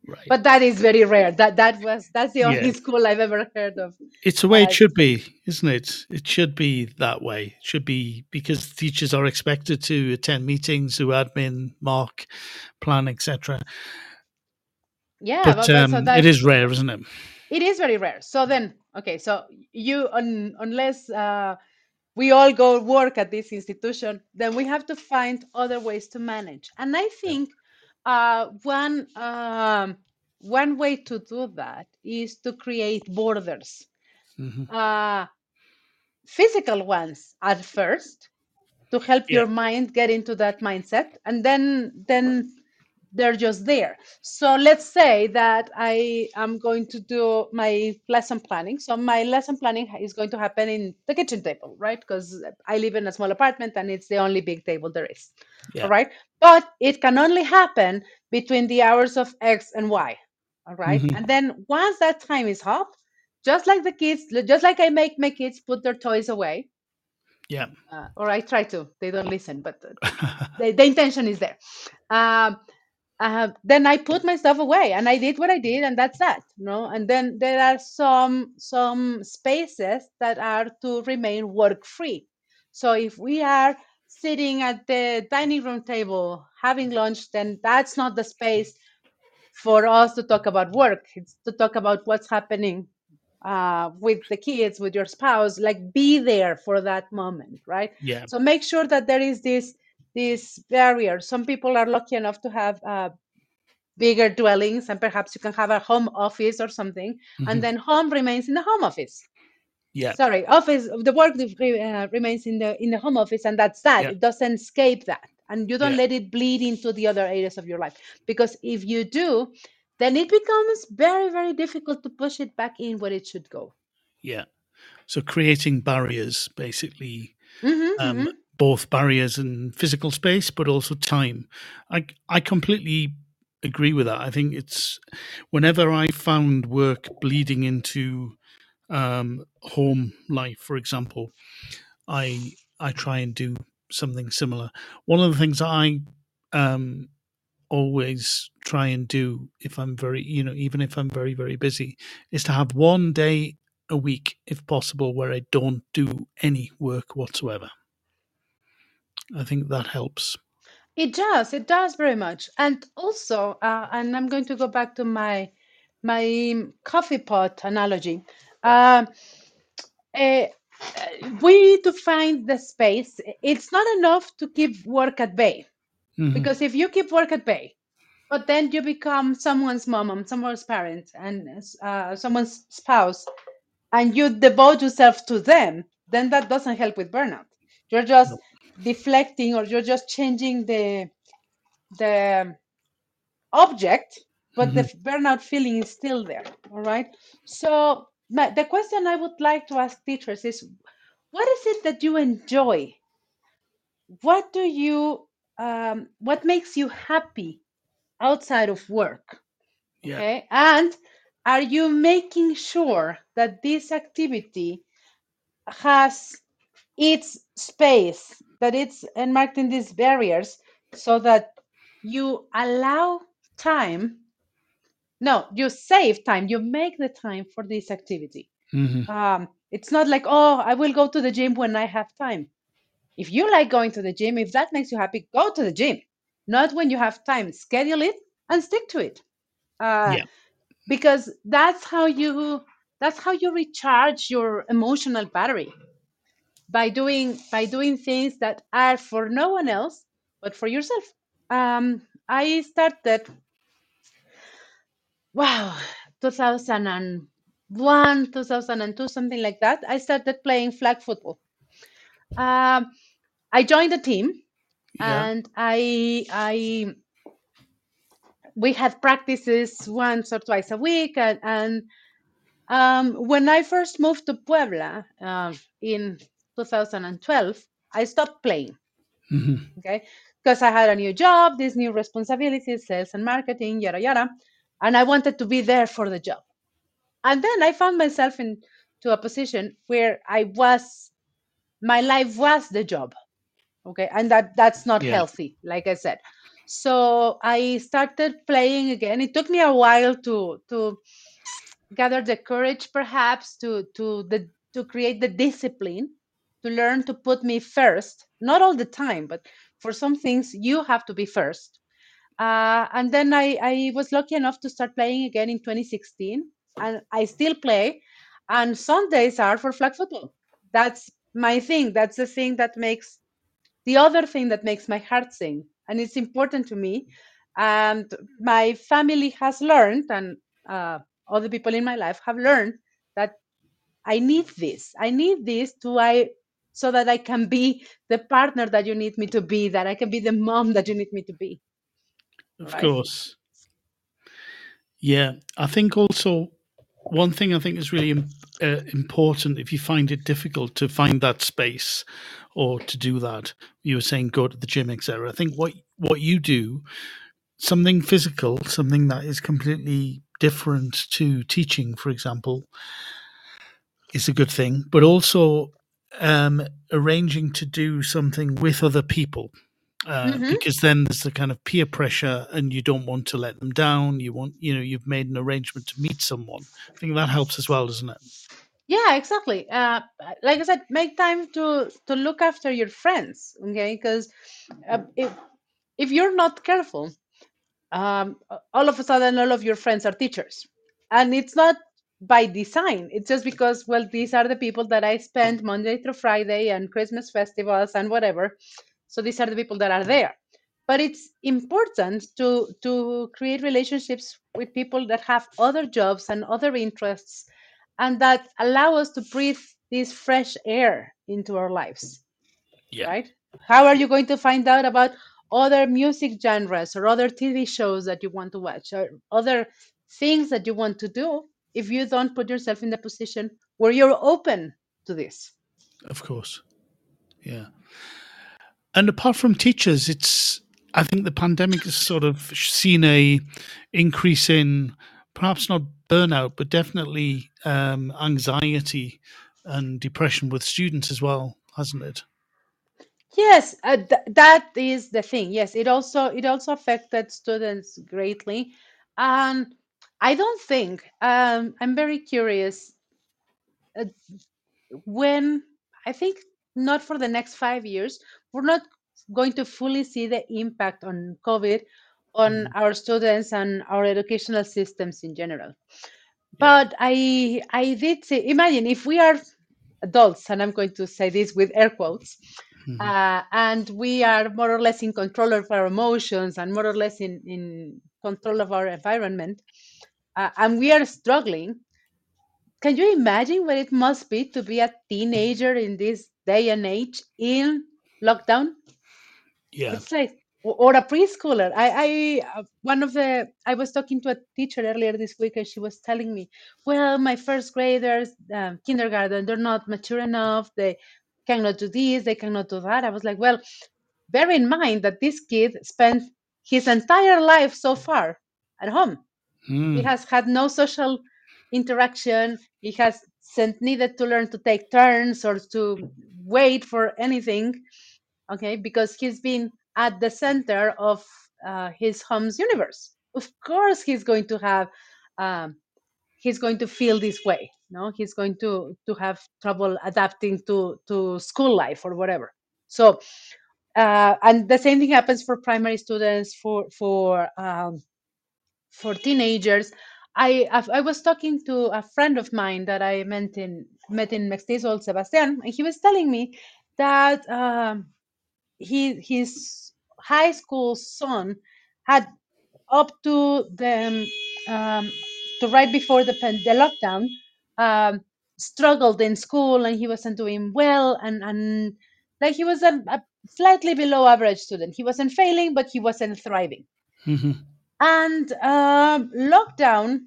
Speaker 2: Right.
Speaker 6: But that is very rare. That that was that's the only
Speaker 2: Yeah.
Speaker 6: school I've ever heard of.
Speaker 2: It's the way
Speaker 6: uh,
Speaker 2: it should be, isn't it? It should be that way. It should be because teachers are expected to attend meetings, do admin, mark, plan, etc.
Speaker 6: Yeah,
Speaker 2: But
Speaker 6: but, but so
Speaker 2: um,
Speaker 6: that
Speaker 2: it is rare, isn't it?
Speaker 6: it is very rare. So then, okay, so you un, unless uh, we all go work at this institution, then we have to find other ways to manage. And I think uh, one um, one way to do that is to create borders,
Speaker 2: hmm
Speaker 6: uh, physical ones at first, to help
Speaker 2: Yeah.
Speaker 6: your mind get into that mindset, and then then they're just there. So let's say that I am going to do my lesson planning. So my lesson planning is going to happen in the kitchen table, right? Because I live in a small apartment and it's the only big table there is.
Speaker 2: Yeah.
Speaker 6: All right. But it can only happen between the hours of X and Y. All right?
Speaker 2: Mhm.
Speaker 6: And then once that time is up, just like the kids, just like I make my kids put their toys away,
Speaker 2: Yeah.
Speaker 6: uh, or I try to, they don't listen, but <laughs> the, the intention is there. Um, uh, then I put myself away and I did what I did and that's that. You know? And then there are some some spaces that are to remain work free. So if we are sitting at the dining room table having lunch, then that's not the space for us to talk about work. It's to talk about what's happening uh, with the kids, with your spouse. Like be there for that moment, right?
Speaker 2: yeah.
Speaker 6: So make sure that there is this this barrier. Some people are lucky enough to have uh, bigger dwellings, and perhaps you can have a home office or something,
Speaker 2: Mhm.
Speaker 6: and then home remains in the home office.
Speaker 2: Yeah.
Speaker 6: Sorry, office. The work uh, remains in the in the home office, and that's that.
Speaker 2: Yeah.
Speaker 6: It doesn't escape that, and you don't
Speaker 2: Yeah.
Speaker 6: let it bleed into the other areas of your life. Because if you do, then it becomes very very difficult to push it back in where it should go.
Speaker 2: Yeah. So creating barriers, basically,
Speaker 6: Mhm,
Speaker 2: um,
Speaker 6: mhm.
Speaker 2: Both barriers in physical space, but also time. I I completely agree with that. I think it's whenever I found work bleeding into um, home life, for example, I I try and do something similar. One of the things I um, always try and do if I'm very, you know, even if I'm very very busy, is to have one day a week, if possible, where I don't do any work whatsoever. I think that helps.
Speaker 6: It does. It does very much. And also, uh, and I'm going to go back to my my coffee pot analogy. Uh, we need to find the space. It's not enough to keep work at bay
Speaker 2: Mhm.
Speaker 6: because if you keep work at bay, but then you become someone's mom, and someone's parent, and uh, someone's spouse, and you devote yourself to them, then that doesn't help with burnout. You're just deflecting, or you're just changing the the object, but the burnout feeling is still there. All right. So my, the question I would like to ask teachers is, what is it that you enjoy? What do you um, what makes you happy outside of work?
Speaker 2: Yeah.
Speaker 6: Okay. And are you making sure that this activity has its space, that it's enmarked in these barriers so that you allow time? No, you save time, you make the time for this activity.
Speaker 2: Mhm.
Speaker 6: Um, it's not like, oh, I will go to the gym when I have time. If you like going to the gym, if that makes you happy, go to the gym. Not when you have time. Schedule it and stick to it. Uh,
Speaker 2: Yeah.
Speaker 6: Because that's how you that's how you recharge your emotional battery by doing by doing things that are for no one else but for yourself. Um, I started wow 2001 2002 something like that i started playing flag football um, i joined the team
Speaker 2: Yeah.
Speaker 6: and i i we had practices once or twice a week and, and um, when i first moved to puebla uh, in 2012 i stopped playing.
Speaker 2: Mhm.
Speaker 6: okay? Because i had a new job these new responsibilities sales and marketing yada yada and i wanted to be there for the job. And then i found myself in to a position where i was my life was the job. Okay? And that that's not
Speaker 2: Yeah.
Speaker 6: healthy like i said. So i started playing again. It took me a while to to gather the courage perhaps to to the to create the discipline to learn to put me first. Not all the time but for some things you have to be first. Uh, and then I, I was lucky enough to start playing again in 2016 and i still play and sundays are for flag football. That's my thing. That's the thing that makes the other thing that makes my heart sing and it's important to me. And my family has learned and uh, other people in my life have learned that i need this. I need this to i so that i can be the partner that you need me to be that i can be the mom that you need me to be
Speaker 2: Of
Speaker 6: Right.
Speaker 2: course. Yeah, I think also one thing I think is really uh, important if you find it difficult to find that space or to do that. You were saying go to the gym, etc. I think what what you do, something physical, something that is completely different to teaching, for example, is a good thing. But also um, arranging to do something with other people uh,
Speaker 6: Mhm.
Speaker 2: because then there's the kind of peer pressure and you don't want to let them down. You want you know you've made an arrangement to meet someone. I think that helps as well doesn't it?
Speaker 6: Yeah exactly. Uh, like i said make time to to look after your friends okay? Because uh, if, if you're not careful um, all of a sudden all of your friends are teachers. And it's not by design. It's just because well these are the people that i spend monday through friday and christmas festivals and whatever. So these are the people that are there. But it's important to to create relationships with people that have other jobs and other interests and that allow us to breathe this fresh air into our lives.
Speaker 2: Yeah.
Speaker 6: right? How are you going to find out about other music genres or other tv shows that you want to watch or other things that you want to do if you don't put yourself in the position where you're open to this
Speaker 2: of course Yeah. And apart from teachers, it's I think the pandemic has sort of seen a increase in perhaps not burnout, but definitely um, anxiety and depression with students as well, hasn't it?
Speaker 6: Yes, uh, th- that is the thing. Yes, it also it also affected students greatly, and I don't think um, I'm very curious uh, when I think not for the next five years we're not going to fully see the impact on COVID on
Speaker 2: Mhm.
Speaker 6: our students and our educational systems in general.
Speaker 2: Yeah.
Speaker 6: But I I did say imagine if we are adults, and I'm going to say this with air quotes,
Speaker 2: Mhm.
Speaker 6: uh, and we are more or less in control of our emotions and more or less in, in control of our environment, uh, and we are struggling. Can you imagine what it must be to be a teenager in this day and age in lockdown?
Speaker 2: Yeah.
Speaker 6: It's like or a preschooler. I, I uh, one of the I was talking to a teacher earlier this week, and she was telling me, "Well, my first graders, um, kindergarten, they're not mature enough. They cannot do this. They cannot do that." I was like, "Well, bear in mind that this kid spent his entire life so far at home. He
Speaker 2: Mm.
Speaker 6: has had no social interaction. He has sent needed to learn to take turns or to wait for anything." okay because he's been at the center of uh, his home's universe of course he's going to have um, he's going to feel this way no he's going to to have trouble adapting to to school life or whatever so uh, and the same thing happens for primary students for for um, for teenagers I, I was talking to a friend of mine that I met in met in MEXTESOL, Sebastian, and he was telling me that um, he his high school son had up to the um, to right before the the lockdown um, struggled in school and he wasn't doing well and and like he was a, a slightly below average student. He wasn't failing, but he wasn't thriving.
Speaker 2: Mhm.
Speaker 6: And um, lockdown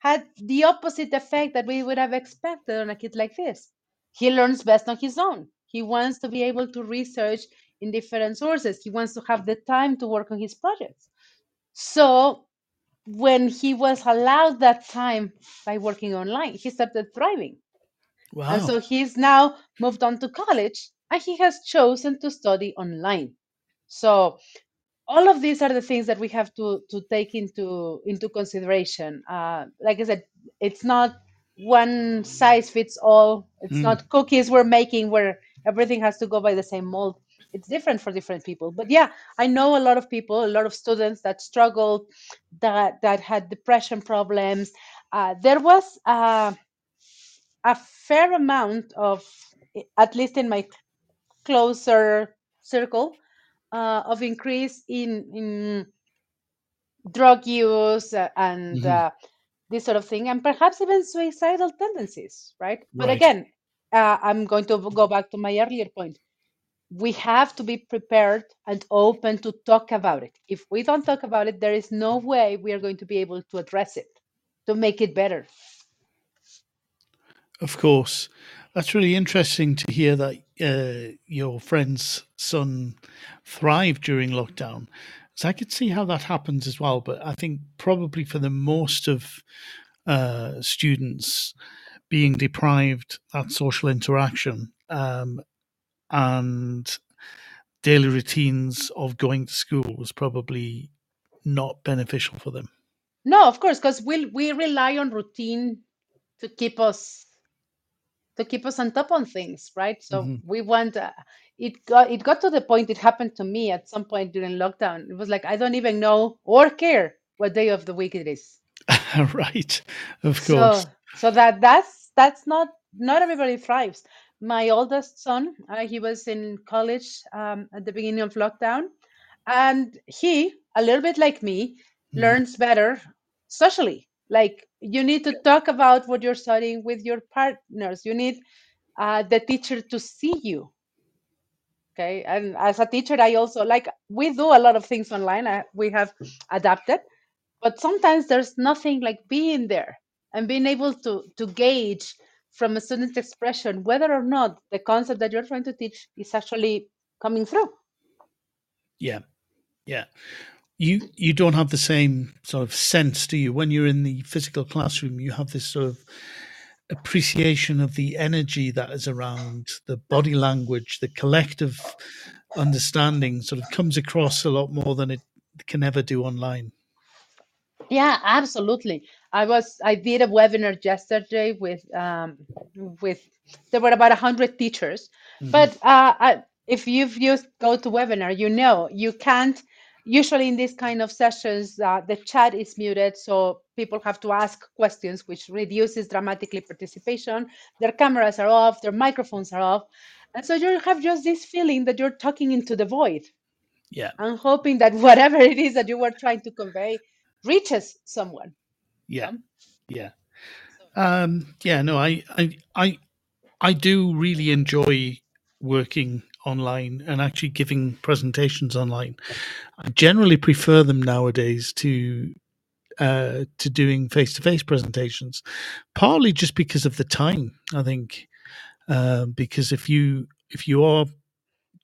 Speaker 6: had the opposite effect that we would have expected on a kid like this. He learns best on his own. He wants to be able to research in different sources. He wants to have the time to work on his projects. So when he was allowed that time by working online, he started thriving. And
Speaker 2: Wow.
Speaker 6: so he's now moved on to college and he has chosen to study online. So all of these are the things that we have to to take into into consideration. Uh, like I said, it's not one size fits all. It's
Speaker 2: Mm.
Speaker 6: not cookies we're making where everything has to go by the same mold. It's different for different people. But yeah, I know a lot of people, a lot of students that struggled, that that had depression problems. Uh, there was uh, a fair amount of, at least in my closer circle, uh, of increase in in drug use and
Speaker 2: Mhm.
Speaker 6: uh, this sort of thing, and perhaps even suicidal tendencies, right? But again, uh, I'm going to go back to my earlier point. We have to be prepared and open to talk about it. If we don't talk about it, there is no way we are going to be able to address it, to make it better.
Speaker 2: Of course. That's really interesting to hear that uh, your friend's son thrived during lockdown. So I could see how that happens as well. But I think probably for the most of uh, students being deprived that social interaction um, and daily routines of going to school was probably not beneficial for them.
Speaker 6: No, of course, because we we rely on routine to keep us to keep us on top on things, right? So
Speaker 2: Mhm.
Speaker 6: we want uh, it got it got to the point it happened to me at some point during lockdown. It was like I don't even know or care what day of the week it is. <laughs>
Speaker 2: right, of course.
Speaker 6: So so that that's that's not not everybody thrives. My oldest son, uh, he was in college um, at the beginning of lockdown, and he, a little bit like me,
Speaker 2: Mhm.
Speaker 6: learns better socially. Like you need to talk about what you're studying with your partners. You need uh, the teacher to see you. Okay, and as a teacher, I also like we do a lot of things online. I, we have adapted, but sometimes there's nothing like being there and being able to to gauge from a student's expression whether or not the concept that you're trying to teach is actually coming through.
Speaker 2: Yeah, yeah. You you don't have the same sort of sense, do you? When you're in the physical classroom, you have this sort of appreciation of the energy that is around, the body language, the collective understanding sort of comes across a lot more than it can ever do online.
Speaker 6: Yeah, absolutely. I was I did a webinar yesterday with um, with there were about a hundred teachers, mm-hmm. but uh, I, if you've used GoToWebinar, you know you can't. Usually in these kind of sessions, uh, the chat is muted, so people have to ask questions, which reduces dramatically participation. Their cameras are off, their microphones are off, and so you have just this feeling that you're talking into the void.
Speaker 2: Yeah,
Speaker 6: and hoping that <laughs> whatever it is that you were trying to convey reaches someone.
Speaker 2: Yeah, yeah, um, yeah. No, I, I, I, I do really enjoy working online and actually giving presentations online. I generally prefer them nowadays to uh, to doing face to face presentations, partly just because of the time. I think uh, because if you if you are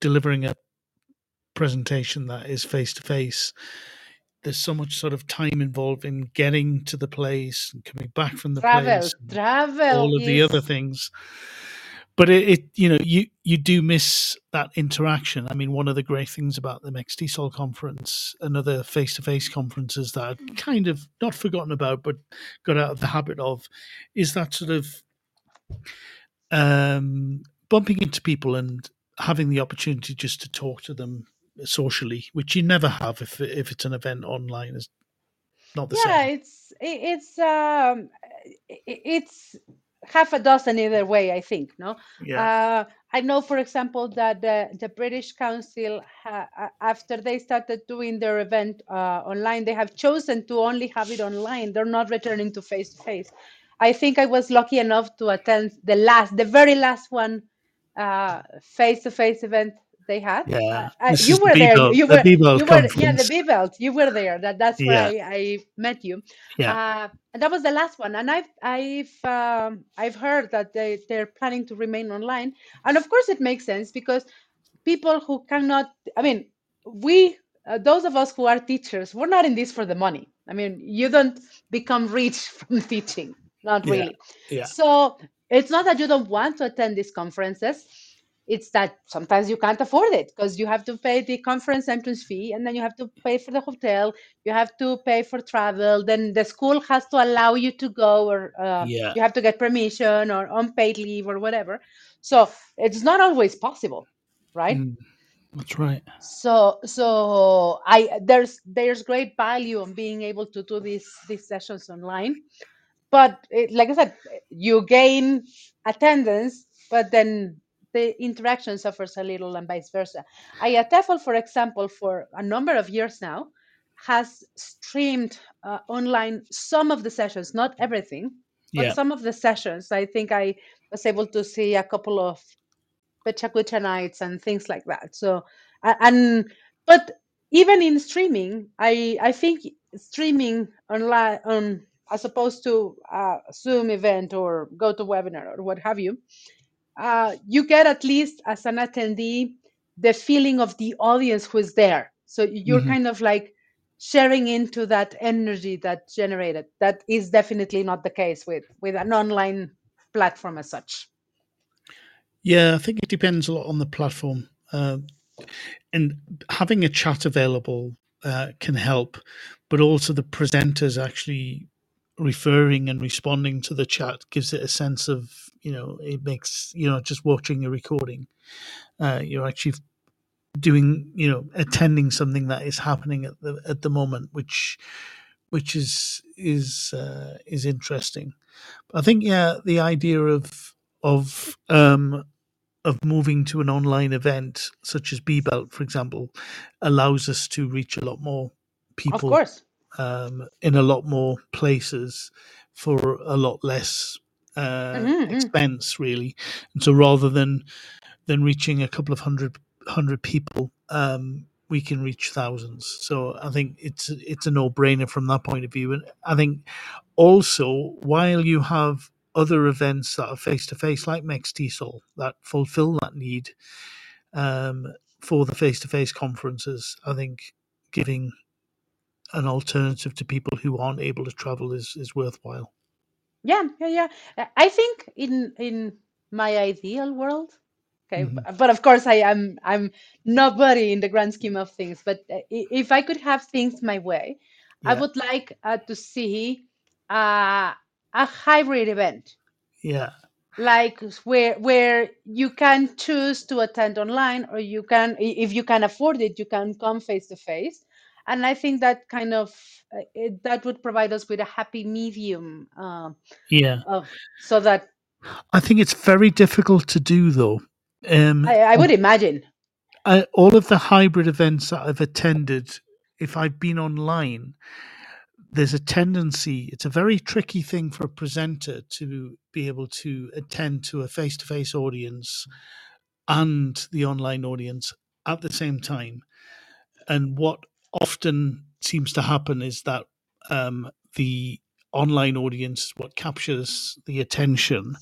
Speaker 2: delivering a presentation that is face to face, there's so much sort of time involved in getting to the place and coming back from the
Speaker 6: travel,
Speaker 2: place,
Speaker 6: travel,
Speaker 2: all of is... the other things. But it, it, you know, you you do miss that interaction. I mean, one of the great things about the MEXTESOL conference and other face-to-face conferences that I've kind of not forgotten about, but got out of the habit of, is that sort of um, bumping into people and having the opportunity just to talk to them socially, which you never have if if it's an event online. Is not the same.
Speaker 6: yeah,
Speaker 2: same.
Speaker 6: it's it's um it's half a dozen either way. I think no.
Speaker 2: Yeah.
Speaker 6: Uh, I know, for example, that the, the British Council, ha, after they started doing their event uh, online, they have chosen to only have it online. They're not returning to face to face. I think I was lucky enough to attend the last, the very last one, face to face event they had.
Speaker 2: Yeah,
Speaker 6: uh, you were there. You were, you were yeah, the BBELT. You were there. That that's where yeah. I, I, met you.
Speaker 2: Yeah,
Speaker 6: uh, and that was the last one. And I've I've um, I've heard that they they're planning to remain online. And of course, it makes sense because people who cannot. I mean, we uh, those of us who are teachers, we're not in this for the money. I mean, you don't become rich <laughs> from teaching. Not really.
Speaker 2: Yeah. yeah.
Speaker 6: So it's not that you don't want to attend these conferences it's that sometimes you can't afford it because you have to pay the conference entrance fee and then you have to pay for the hotel you have to pay for travel then the school has to allow you to go or uh,
Speaker 2: yeah.
Speaker 6: you have to get permission or unpaid leave or whatever. So it's not always possible right? Mm,
Speaker 2: that's right.
Speaker 6: So so i there's there's great value on being able to do these these sessions online but it, like i said you gain attendance but then the interaction suffers a little and vice versa. IATEFL, for example, for a number of years now, has streamed uh, online some of the sessions, not everything, but yeah. some of the sessions. I think I was able to see a couple of Pechakucha nights and things like that. So, and but even in streaming, I I think streaming online on as opposed to a Zoom event or go to webinar or what have you, uh, you get at least as an attendee the feeling of the audience who is there. So you're mm-hmm. kind of like sharing into that energy that generated. That is definitely not the case with with an online platform as such.
Speaker 2: Yeah, I think it depends a lot on the platform, uh, and having a chat available uh, can help, but also the presenters actually referring and responding to the chat gives it a sense of you know it makes you know just watching a recording uh, you're actually doing you know attending something that is happening at the at the moment which which is is uh, is interesting but i think yeah the idea of of um of moving to an online event such as BBELT, for example, allows us to reach a lot more people. Of
Speaker 6: course
Speaker 2: um, in a lot more places for a lot less uh, mm-hmm, mm-hmm. expense, really. And so rather than than reaching a couple of hundred hundred people, um, we can reach thousands. So I think it's it's a no brainer from that point of view. And I think also while you have other events that are face to face, like MEXTESOL, that fulfill that need um, for the face to face conferences. I think giving an alternative to people who aren't able to travel is, is worthwhile.
Speaker 6: Yeah, yeah, yeah. I think in in my ideal world, okay,
Speaker 2: Mhm.
Speaker 6: but of course I am I'm nobody in the grand scheme of things. But uh, if I could have things my way, I would like uh, to see uh, a hybrid event.
Speaker 2: yeah,
Speaker 6: like where where you can choose to attend online or you can if you can afford it you can come face to face and i think that kind of uh, it, that would provide us with a happy medium uh,
Speaker 2: yeah.
Speaker 6: of so that
Speaker 2: I think it's very difficult to do though. Um,
Speaker 6: i, I would imagine
Speaker 2: I, all of the hybrid events that I've attended, if I've been online, there's a tendency, it's a very tricky thing for a presenter to be able to attend to a face to face audience and the online audience at the same time. And what often seems to happen is that um, the online audience is what captures the attention.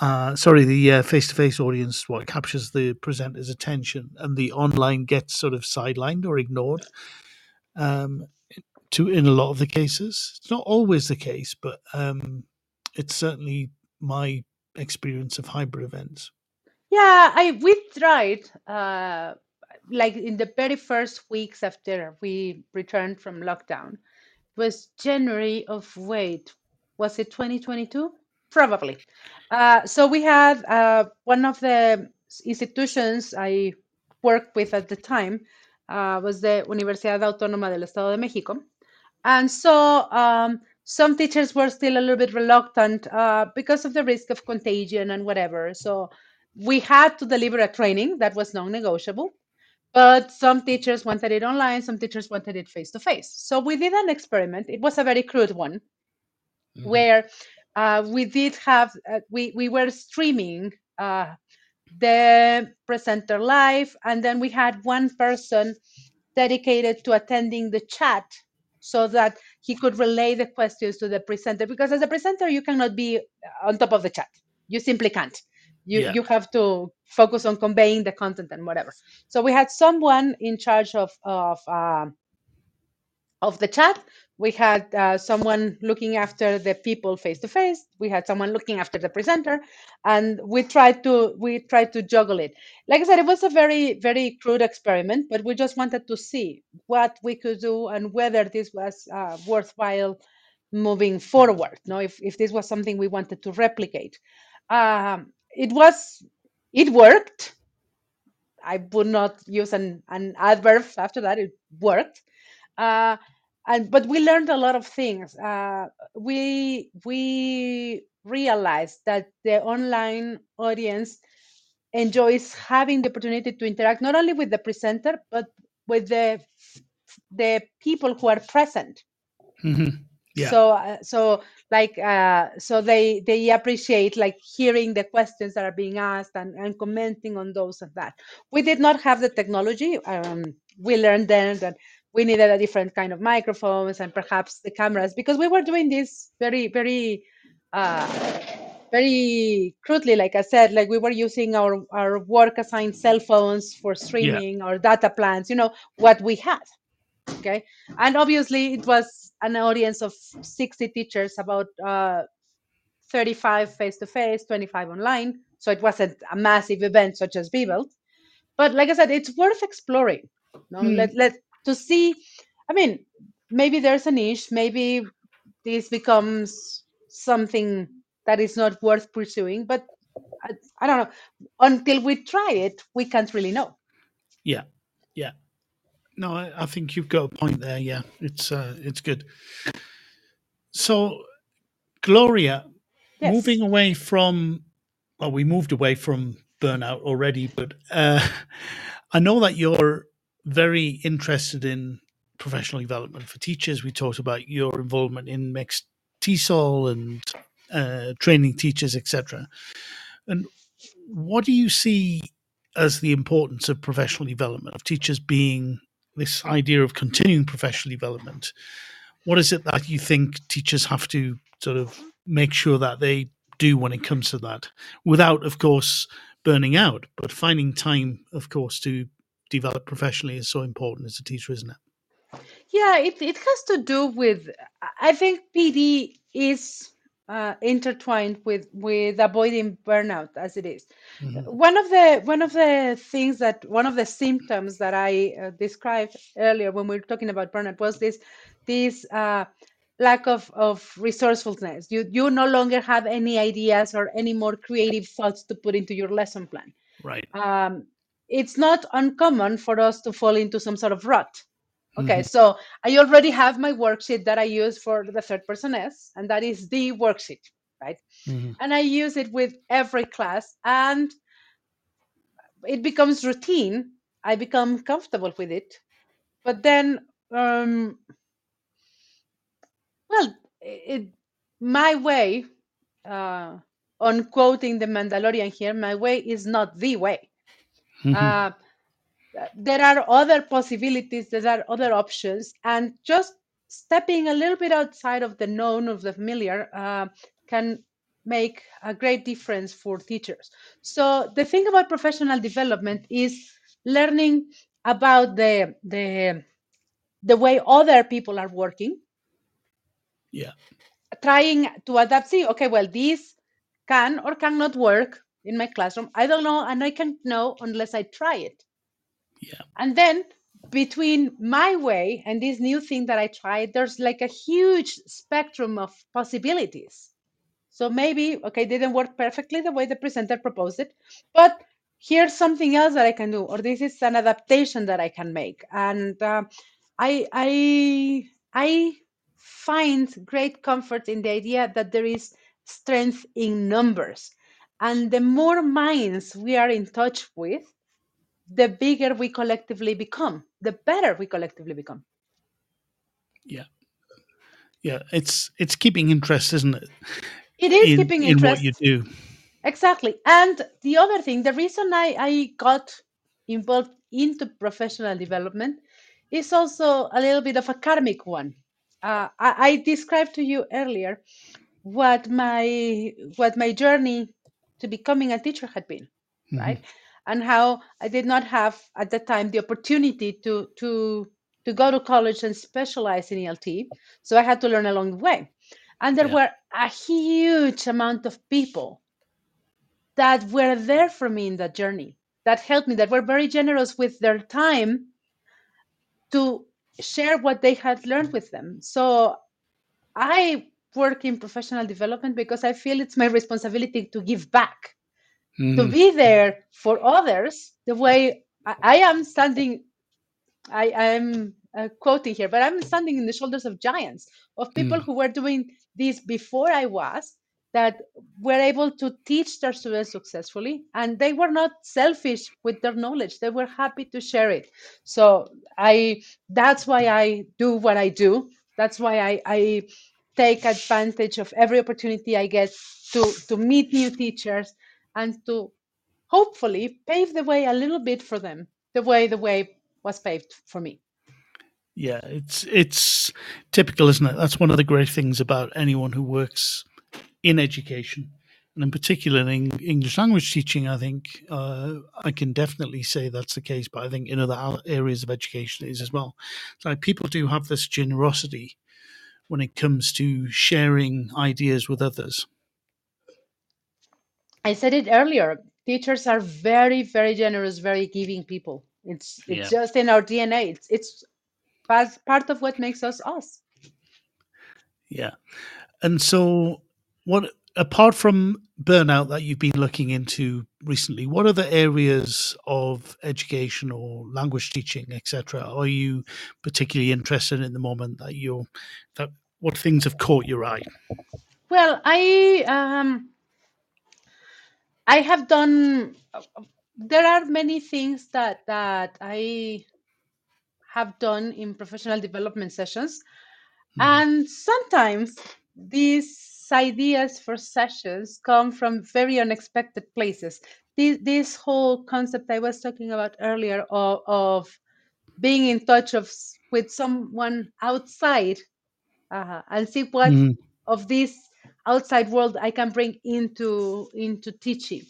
Speaker 2: Uh, sorry, the face to face audience is what captures the presenter's attention, and the online gets sort of sidelined or ignored. Um, to in a lot of the cases, it's not always the case, but um, it's certainly my experience of hybrid events.
Speaker 6: yeah i we tried uh like in the very first weeks after we returned from lockdown was January of wait, was it 2022? Probably. Uh, so we had uh, one of the institutions I worked with at the time uh, was the Universidad Autónoma del Estado de Mexico, and so um, some teachers were still a little bit reluctant uh, because of the risk of contagion and whatever. So we had to deliver a training that was non-negotiable but some teachers wanted it online some teachers wanted it face to face so we did an experiment. It was a very crude one
Speaker 2: Mhm.
Speaker 6: where uh, we did have uh, we we were streaming uh, the presenter live and then we had one person dedicated to attending the chat so that he could relay the questions to the presenter. Because as a presenter you cannot be on top of the chat. You simply can't you
Speaker 2: Yeah.
Speaker 6: you have to focus on conveying the content and whatever. So we had someone in charge of of um, of the chat. We had uh, someone looking after the people face to face we had someone looking after the presenter. And we tried to we tried to juggle it. Like i said it was a very very crude experiment but we just wanted to see what we could do and whether this was uh, worthwhile moving forward no if, if this was something we wanted to replicate. Um, it was it worked. I would not use an, an adverb after that it worked. Uh, and but we learned a lot of things. Uh, we we realized that the online audience enjoys having the opportunity to interact not only with the presenter but with the the people who are present.
Speaker 2: Mhm. Yeah.
Speaker 6: so uh, so like uh, so they they appreciate like hearing the questions that are being asked and, and commenting on those and that. We did not have the technology um, we learned then that we needed a different kind of microphones and perhaps the cameras because we were doing this very very uh, very crudely like i said like we were using our our work assigned cell phones for streaming our data plans you know what we had okay? And obviously it was an audience of 60 teachers about uh, 35 face to face 25 online so it wasn't a massive event such as BBELT. but like i said it's worth exploring no
Speaker 2: Hmm.
Speaker 6: let let to see i mean maybe there's a niche maybe this becomes something that is not worth pursuing but I, I don't know until we try it we can't really know
Speaker 2: Yeah, yeah. No, I, I think you've got a point there. Yeah, it's uh, it's good. So, Gloria,
Speaker 6: Yes.
Speaker 2: moving away from well, we moved away from burnout already, but uh, <laughs> I know that you're very interested in professional development for teachers. We talked about your involvement in mixed TESOL and uh, training teachers, etc. And what do you see as the importance of professional development of teachers being this idea of continuing professional development? What is it that you think teachers have to sort of make sure that they do when it comes to that without, of course, burning out. But finding time, of course, to develop professionally is so important as a teacher, isn't it?
Speaker 6: Yeah, it, it has to do with, I think PD is uh, intertwined with with avoiding burnout as it is.
Speaker 2: Mhm.
Speaker 6: One of the one of the things that one of the symptoms that I uh, described earlier when we were talking about burnout was this this uh, lack of of resourcefulness. You you no longer have any ideas or any more creative thoughts to put into your lesson plan.
Speaker 2: Right.
Speaker 6: Um, it's not uncommon for us to fall into some sort of rut. Okay, so I already have my worksheet that I use for the third person S, and that is the worksheet, right?
Speaker 2: Mhm.
Speaker 6: And I use it with every class, and it becomes routine. I become comfortable with it, but then, um, well, it my way, uh, on quoting the Mandalorian here, my way is not the way.
Speaker 2: Mhm.
Speaker 6: Uh, there are other possibilities, there are other options, and just stepping a little bit outside of the known, of the familiar, uh, can make a great difference for teachers. So the thing about professional development is learning about the the the way other people are working,
Speaker 2: Yeah.
Speaker 6: trying to adapt. See, okay, well, this can or cannot work in my classroom. I don't know, and I can't know unless I try it.
Speaker 2: Yeah.
Speaker 6: And then between my way and this new thing that I tried, there's like a huge spectrum of possibilities. So maybe, okay, didn't work perfectly the way the presenter proposed it, but here's something else that I can do, or this is an adaptation that I can make. And uh, I, I, I find great comfort in the idea that there is strength in numbers. And the more minds we are in touch with, the bigger we collectively become, the better we collectively become.
Speaker 2: Yeah. Yeah, it's it's keeping interest, isn't it?
Speaker 6: It is
Speaker 2: in,
Speaker 6: keeping
Speaker 2: in
Speaker 6: interest.
Speaker 2: what you do.
Speaker 6: Exactly. And the other thing, the reason I, I got involved into professional development is also a little bit of a karmic one. Uh, I, I described to you earlier what my what my journey to becoming a teacher had been,
Speaker 2: Mhm.
Speaker 6: right? And how I did not have at the time the opportunity to to to go to college and specialize in ELT, so I had to learn along the way. And there
Speaker 2: Yeah.
Speaker 6: were a huge amount of people that were there for me in that journey, that helped me, that were very generous with their time to share what they had learned with them. So I work in professional development because I feel it's my responsibility to give back, to
Speaker 2: Mhm.
Speaker 6: be there for others the way I, I am standing. I am uh, quoting here, but I'm standing in the shoulders of giants, of people
Speaker 2: Mm.
Speaker 6: who were doing this before I was, that were able to teach their students successfully, and they were not selfish with their knowledge. They were happy to share it. So I, that's why I do what I do. That's why I, I take advantage of every opportunity I get to to meet new teachers and to hopefully pave the way a little bit for them, the way the way was paved for me.
Speaker 2: Yeah, it's it's typical, isn't it? That's one of the great things about anyone who works in education, and in particular in English language teaching. I think uh, I can definitely say that's the case, but I think in other areas of education it is as well. So people do have this generosity when it comes to sharing ideas with others.
Speaker 6: I said it earlier. Teachers are very, very generous, very giving people. It's it's
Speaker 2: Yeah.
Speaker 6: just in our DNA. It's it's part part of what makes us us.
Speaker 2: Yeah, and so what? Apart from burnout that you've been looking into recently, what other areas of education or language teaching, etc., are you particularly interested in at the moment? That you're that what things have caught your eye?
Speaker 6: Well, I um I have done. There are many things that that I have done in professional development sessions,
Speaker 2: Mhm.
Speaker 6: and sometimes these ideas for sessions come from very unexpected places. This, this whole concept I was talking about earlier of, of being in touch of with someone outside uh, and see what
Speaker 2: Mhm.
Speaker 6: of these outside world I can bring into into teaching.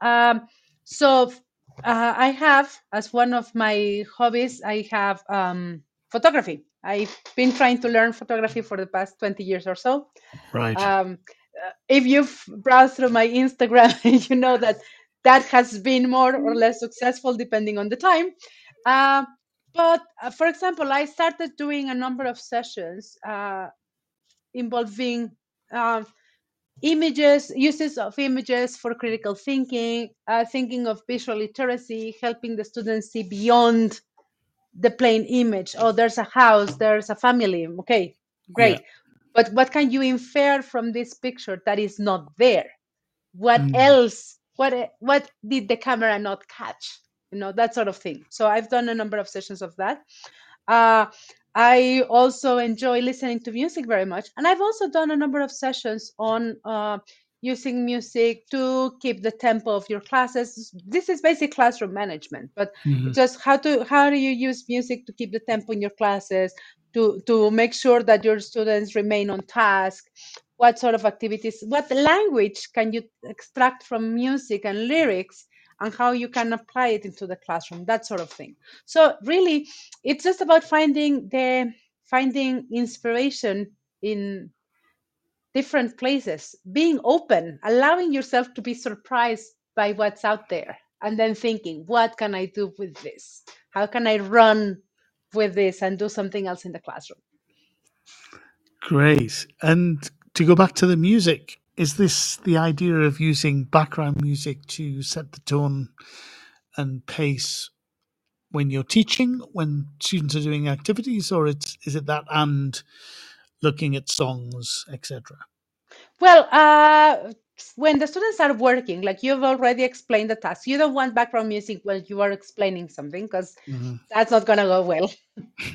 Speaker 6: Um, so uh, I have as one of my hobbies, I have um, photography. I've been trying to learn photography for the past 20 years or so.
Speaker 2: Right.
Speaker 6: Um, uh, if you've browsed through my Instagram, <laughs> you know that that has been more or less successful depending on the time. Uh, but uh, for example, I started doing a number of sessions uh, involving um, images, uses of images for critical thinking, uh, thinking of visual literacy, helping the students see beyond the plain image. Oh, there's a house, there's a family. Okay, great. Yeah. But what can you infer from this picture that is not there? What mm. else? What what did the camera not catch? You know that sort of thing. So I've done a number of sessions of that. Uh, I also enjoy listening to music very much, and I've also done a number of sessions on uh, using music to keep the tempo of your classes. This is basic classroom management, but mm-hmm. just how to how do you use music to keep the tempo in your classes, to to make sure that your students remain on task. What sort of activities? What language can you extract from music and lyrics? And how you can apply it into the classroom that sort of thing so really it's just about finding the finding inspiration in different places, being open, allowing yourself to be surprised by what's out there, and then thinking, what can I do with this? How can I run with this and do something else in the classroom?
Speaker 2: Great. And to go back to the music, is this the idea of using background music to set the tone and pace when you're teaching, when students are doing activities, or it's, is it that and looking at songs, etc.?
Speaker 6: Well, uh, when the students are working, like you've already explained the task, you don't want background music while you are explaining something because mm-hmm. that's not going to go well. <laughs>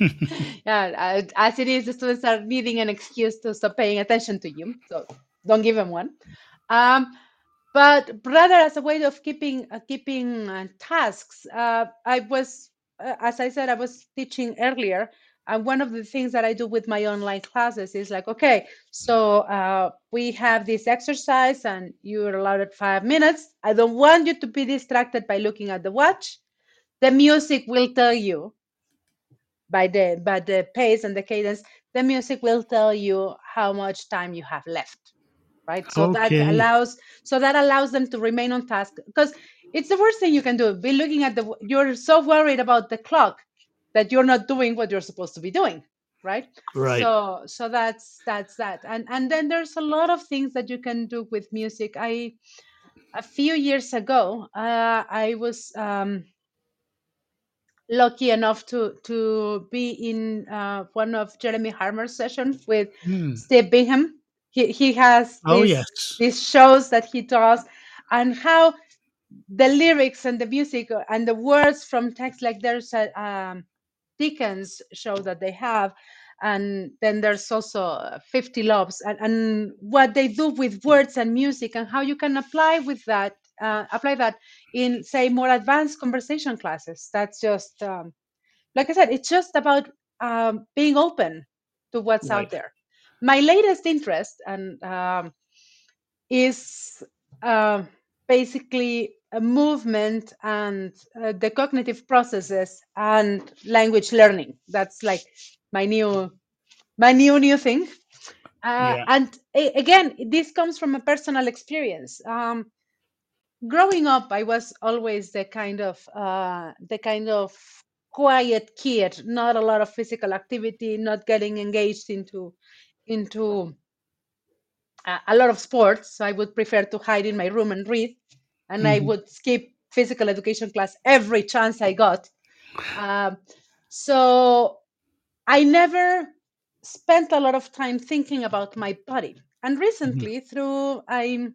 Speaker 6: yeah, as it is, the students are needing an excuse to stop paying attention to you. So don't give them one. Um, but rather as a way of keeping uh, keeping uh, tasks, uh, I was, uh, as I said, I was teaching earlier and one of the things that I do with my online classes is like, okay, so uh, we have this exercise and you're allowed five minutes. I don't want you to be distracted by looking at the watch. The music will tell you by the by the pace and the cadence, the music will tell you how much time you have left. Right. So okay. that allows so that allows them to remain on task because it's the worst thing you can do. Be looking at the you're so worried about the clock that you're not doing what you're supposed to be doing right
Speaker 2: right
Speaker 6: so so that's that's that and and then there's a lot of things that you can do with music i a few years ago uh, i was um, lucky enough to to be in uh, one of jeremy harmer's sessions with hmm. steve bingham he, he has
Speaker 2: oh yes
Speaker 6: these shows that he does and how the lyrics and the music and the words from text like there's a um, Dickens show that they have. And then there's also 50 Loves and, and what they do with words and music and how you can apply with that, uh, apply that in say more advanced conversation classes. That's just, um, like I said, it's just about um, being open to what's right. out there. My latest interest and um, is uh, basically a movement and uh, the cognitive processes and language learning. That's like my new my new new thing. Uh, yeah. and a- again this comes from a personal experience. Um, growing up i was always the kind of uh, the kind of quiet kid not a lot of physical activity not getting engaged into into a lot of sports so i would prefer to hide in my room and read and mm-hmm. I would skip physical education class every chance I got. Um, so I never spent a lot of time thinking about my body. And recently, mm-hmm. through I,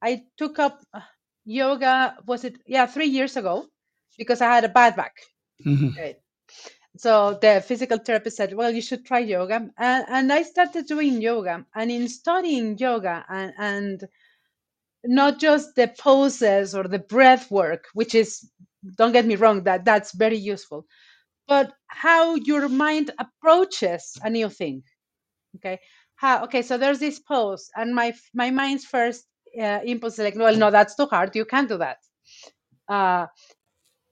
Speaker 6: I took up uh, yoga. Was it yeah three years ago? Because I had a bad back. Mm-hmm. Right. So the physical therapist said, "Well, you should try yoga," and, and I started doing yoga. And in studying yoga and, and not just the poses or the breath work, which is, don't get me wrong, that that's very useful, but how your mind approaches a new thing. Okay. how okay so there's this pose and my my mind's first uh, impulse is like well no that's too hard you can't do that uh,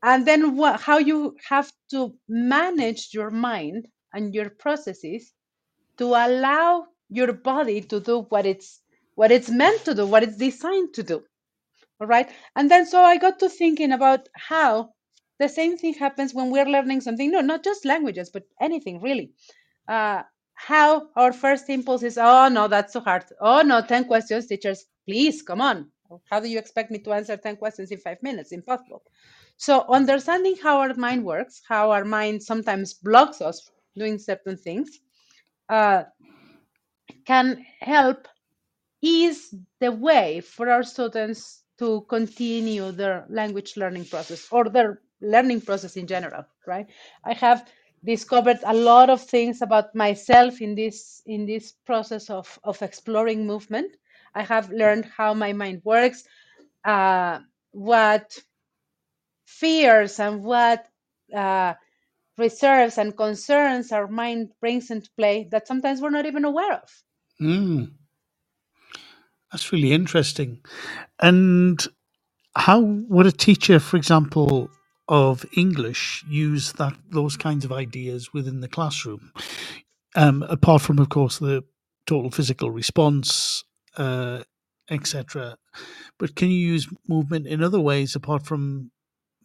Speaker 6: and then what how you have to manage your mind and your processes to allow your body to do what it's what it's meant to do what it's designed to do all right? And then so i got to thinking about how the same thing happens when we're learning something no not just languages but anything really. Uh, how our first impulse is oh no that's so hard. Oh no 10 questions teachers please come on. How do you expect me to answer 10 questions in five minutes? Impossible so understanding how our mind works how our mind sometimes blocks us doing certain things uh, can help ease the way for our students to continue their language learning process or their learning process in general right? I have discovered a lot of things about myself in this in this process of of exploring movement. I have learned how my mind works uh, what fears and what uh, reserves and concerns our mind brings into play that sometimes we're not even aware of
Speaker 2: Mm, that's really interesting. And how would a teacher, for example, of English use that those kinds of ideas within the classroom? Um, apart from, of course, the total physical response, uh, etc. But can you use movement in other ways apart from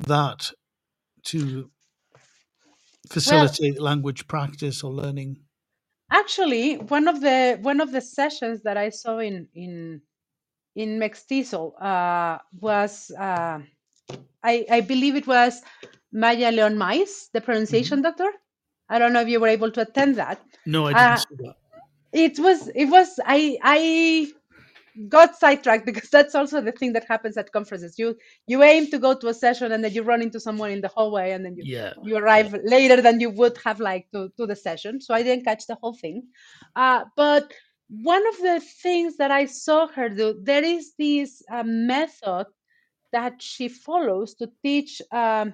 Speaker 2: that to
Speaker 6: well
Speaker 2: facilitate language practice or learning?
Speaker 6: actually one of the one of the sessions that i saw in in in MEXTESOL uh, was uh, I, I believe it was maya leon mais the pronunciation doctor i don't know if you were able to attend that
Speaker 2: No, I didn't
Speaker 6: uh,
Speaker 2: see that.
Speaker 6: it was it was i i got sidetracked <laughs> because that's also the thing that happens at conferences you you aim to go to a session and then you run into someone in the hallway and then you
Speaker 2: Yeah,
Speaker 6: you
Speaker 2: yeah.
Speaker 6: arrive later than you would have liked to, to the session so i didn't catch the whole thing uh, but one of the things that i saw her do there is this uh, method that she follows to teach um,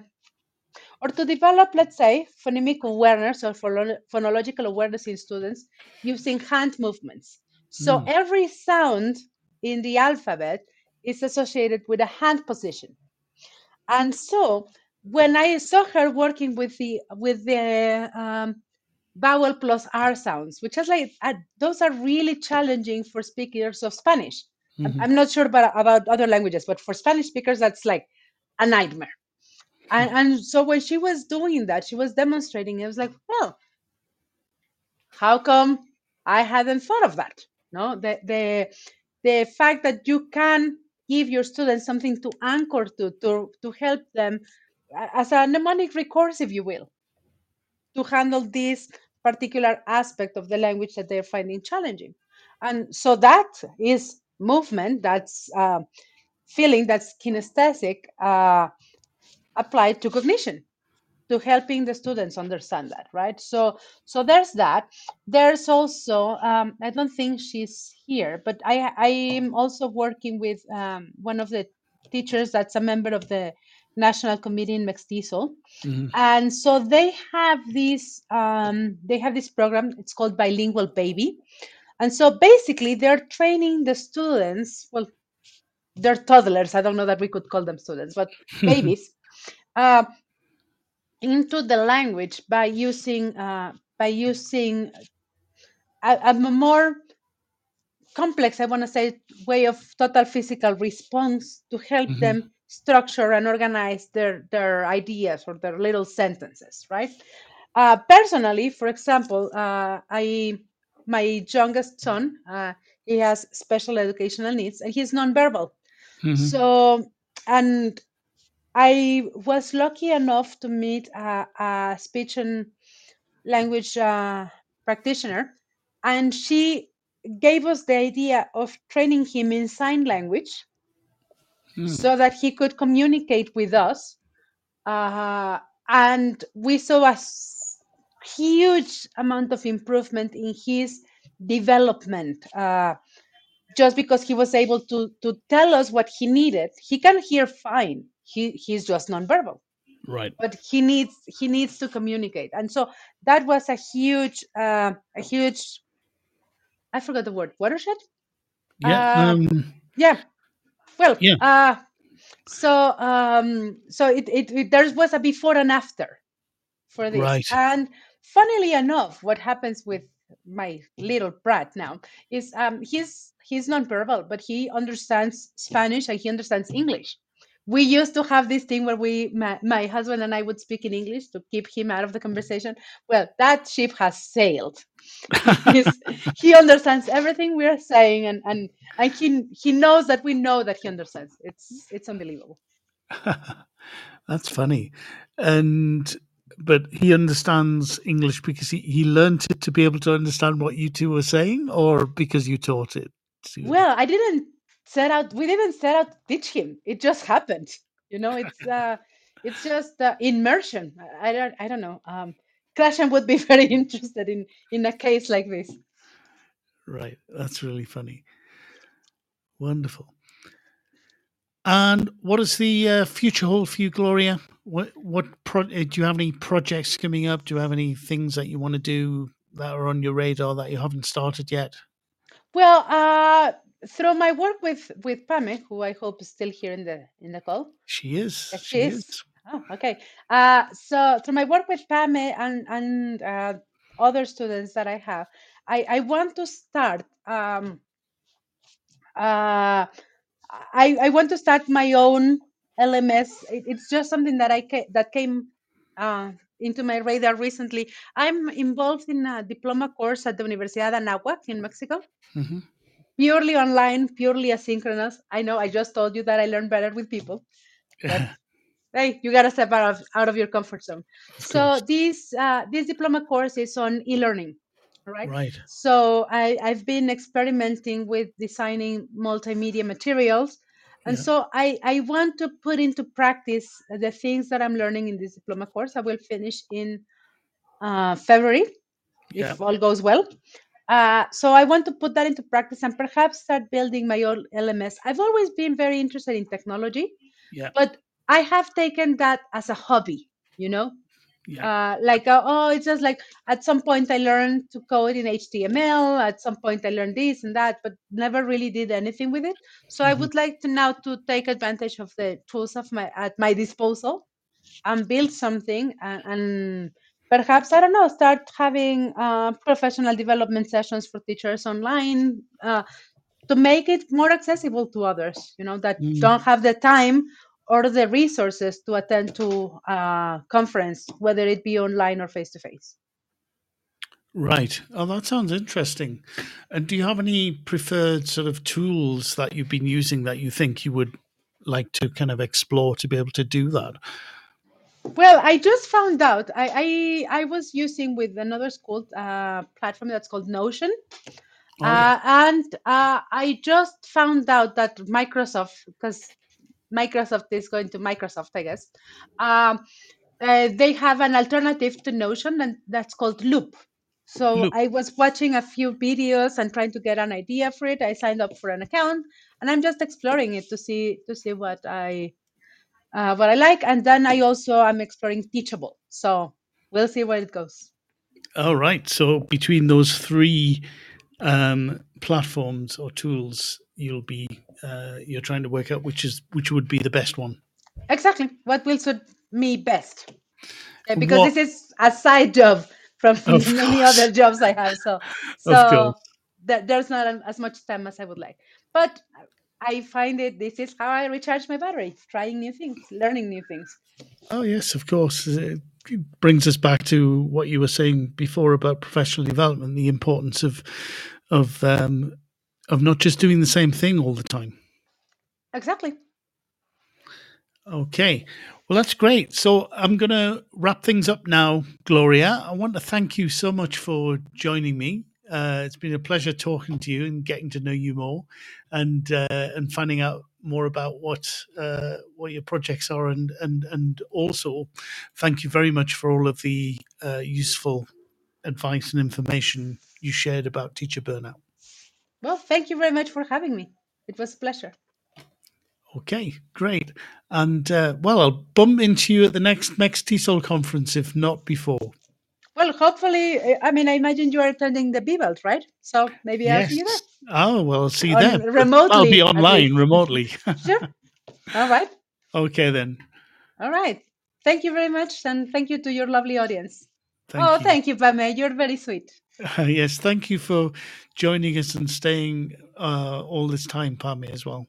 Speaker 6: or to develop, let's say, phonemic awareness or phono- phonological awareness in students using hand movements. So
Speaker 2: Mm,
Speaker 6: every sound in the alphabet is associated with a hand position. And so when I saw her working with the with the um, vowel plus R sounds, which is like uh, those are really challenging for speakers of Spanish. I'm,
Speaker 2: mhm.
Speaker 6: I'm not sure about, about other languages, but for Spanish speakers, that's like a nightmare. And, and so when she was doing that, she was demonstrating. It was like, well, how come I hadn't thought of that? No, the the the fact that you can give your students something to anchor to to to help them as a mnemonic recourse, if you will, to handle this particular aspect of the language that they're finding challenging. And so that is movement. That's uh, feeling. That's kinesthetic uh, applied to cognition to helping the students understand that right? So so there's that. There's also um, i don't think she's here but i i am also working with um, one of the teachers that's a member of the national committee in MEXTESOL.
Speaker 2: Mhm.
Speaker 6: and so they have this um, they have this program. It's called bilingual baby. And so basically they're training the students well they're toddlers. I don't know that we could call them students but <laughs> babies. Uh, into the language by using uh, by using a, a more complex, I want to say, way of total physical response to help
Speaker 2: Mhm.
Speaker 6: them structure and organize their their ideas or their little sentences, right? Uh, personally, for example, uh, I my youngest son, uh, he has special educational needs and he's nonverbal.
Speaker 2: Mhm.
Speaker 6: So, and I was lucky enough to meet a, a speech and language uh, practitioner, and she gave us the idea of training him in sign language
Speaker 2: Mm.
Speaker 6: so that he could communicate with us. Uh, and we saw a huge amount of improvement in his development uh, just because he was able to, to tell us what he needed. He can hear fine, he, he's just nonverbal
Speaker 2: Right.
Speaker 6: but he needs he needs to communicate and so that was a huge uh, a huge I forgot the word watershed.
Speaker 2: Yeah.
Speaker 6: Uh,
Speaker 2: um,
Speaker 6: yeah. Well,
Speaker 2: Yeah.
Speaker 6: uh, so um, so it, it, it there was a before and after for this,
Speaker 2: Right.
Speaker 6: and funnily enough, what happens with my little brat now is um, he's he's nonverbal, but he understands Spanish and he understands English. We used to have this thing where we, my, my husband and I, would speak in English to keep him out of the conversation. Well, that ship has sailed. <laughs> He understands everything we are saying, and and and he he knows that we know that he understands. It's it's unbelievable. <laughs>
Speaker 2: That's funny. And but he understands English because he, he learned it to be able to understand what you two were saying, or because you taught it.
Speaker 6: Well, I didn't set out. We didn't set out to teach him. It just happened. You know, it's <laughs> uh, it's just uh, immersion. I don't I don't know. Um, Krashen would be <laughs> very interested in in a case like this.
Speaker 2: Right. That's really funny. Wonderful. And what does the uh, future hold for you, Gloria? What what pro- uh, do you have any projects coming up? Do you have any things that you want to do that are on your radar that you haven't started yet?
Speaker 6: Well, uh, through my work with with Pame, who I hope is still here in the in the call.
Speaker 2: She is. She
Speaker 6: she is. Oh, okay. Uh, so through my work with Pame and and uh, other students that I have, I, I want to start. Um, uh, I I want to start my own LMS. It- it's just something that I ca- that came uh, into my radar recently. I'm involved in a diploma course at the Universidad Anáhuac in Mexico
Speaker 2: hmm
Speaker 6: purely online, purely asynchronous. I know I just told you that I learn better with people. But <laughs> hey, you gotta step out of out of your comfort zone. so
Speaker 2: course.
Speaker 6: this uh, this diploma course is on e-learning, right?
Speaker 2: right.
Speaker 6: So I, I've been experimenting with designing multimedia materials. And
Speaker 2: Yeah.
Speaker 6: so I, I want to put into practice the things that I'm learning in this diploma course. I will finish in uh, February
Speaker 2: Yeah.
Speaker 6: if all goes well. Uh, so I want to put that into practice and perhaps start building my own LMS. I've always been very interested in technology,
Speaker 2: Yeah.
Speaker 6: but I have taken that as a hobby, you know,
Speaker 2: Yeah.
Speaker 6: uh, like uh, oh, it's just like at some point I learned to code in HTML. At some point I learned this and that, but never really did anything with it. So I
Speaker 2: Mhm.
Speaker 6: would like to now to take advantage of the tools of my at my disposal and build something and, and perhaps I don't know start having uh, professional development sessions for teachers online uh, to make it more accessible to others. You know that
Speaker 2: Mm.
Speaker 6: don't have the time or the resources to attend to a conference, whether it be online or face to face.
Speaker 2: Right. Oh, that sounds interesting. And do you have any preferred sort of tools that you've been using that you think you would like to kind of explore to be able to do that?
Speaker 6: Well, I just found out. I I, I was using with another school uh, platform that's called Notion,
Speaker 2: Oh,
Speaker 6: uh, and uh, I just found out that Microsoft, because Microsoft is going to Microsoft, I guess, um, uh, they have an alternative to Notion, and that's called Loop. So
Speaker 2: Loop.
Speaker 6: I was watching a few videos and trying to get an idea for it. I signed up for an account, and I'm just exploring it to see to see what I uh, what I like, and then I also am exploring Teachable. So we'll see where it goes.
Speaker 2: All right. So between those three um, platforms or tools, you'll be uh, you're trying to work out which is which would be the best one.
Speaker 6: Exactly what will suit me best, Uh, because
Speaker 2: What-
Speaker 6: this is a side job from
Speaker 2: Of <laughs>
Speaker 6: many
Speaker 2: course.
Speaker 6: other jobs I have. So <laughs> so th- there's not as much time as I would like, but I find it this is how I recharge my battery, trying new things, learning new things.
Speaker 2: Oh yes, of course. It brings us back to what you were saying before about professional development, the importance of of um, of not just doing the same thing all the time.
Speaker 6: Exactly.
Speaker 2: Okay. Well, that's great. So I'm going to wrap things up now, Gloria. I want to thank you so much for joining me. Uh, it's been a pleasure talking to you and getting to know you more, and uh, and finding out more about what uh, what your projects are, and and and also thank you very much for all of the uh, useful advice and information you shared about teacher burnout.
Speaker 6: Well, thank you very much for having me. It was a pleasure.
Speaker 2: Okay, great. And uh, well, I'll bump into you at the next MEXTESOL conference, if not before.
Speaker 6: Well, hopefully, eh, I mean, I imagine you are attending the BBELT, right? So maybe yes. I'll see you there.
Speaker 2: Oh, well, I'll see you there.
Speaker 6: Remotely.
Speaker 2: I'll be online remotely. <laughs>
Speaker 6: sure. All right.
Speaker 2: Okay, then.
Speaker 6: All right. Thank you very much. And thank you to your lovely audience.
Speaker 2: Thank
Speaker 6: oh,
Speaker 2: you.
Speaker 6: thank you, Pame. You're very sweet.
Speaker 2: Uh, <laughs> yes, thank you for joining us and staying uh, all this time, Pame, as well.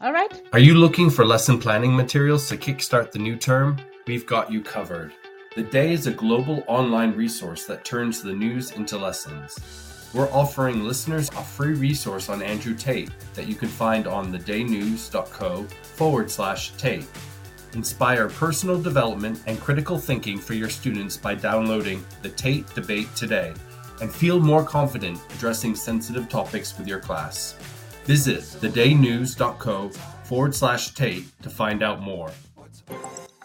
Speaker 6: All right.
Speaker 7: Are you looking for lesson planning materials to kickstart the new term? We've got you covered. The Day is a global online resource that turns the news into lessons. We're offering listeners a free resource on Andrew Tate that you can find on thedaynews.co forward slash Tate. Inspire personal development and critical thinking for your students by downloading the Tate Debate today and feel more confident addressing sensitive topics with your class. Visit thedaynews.co forward slash Tate to find out more.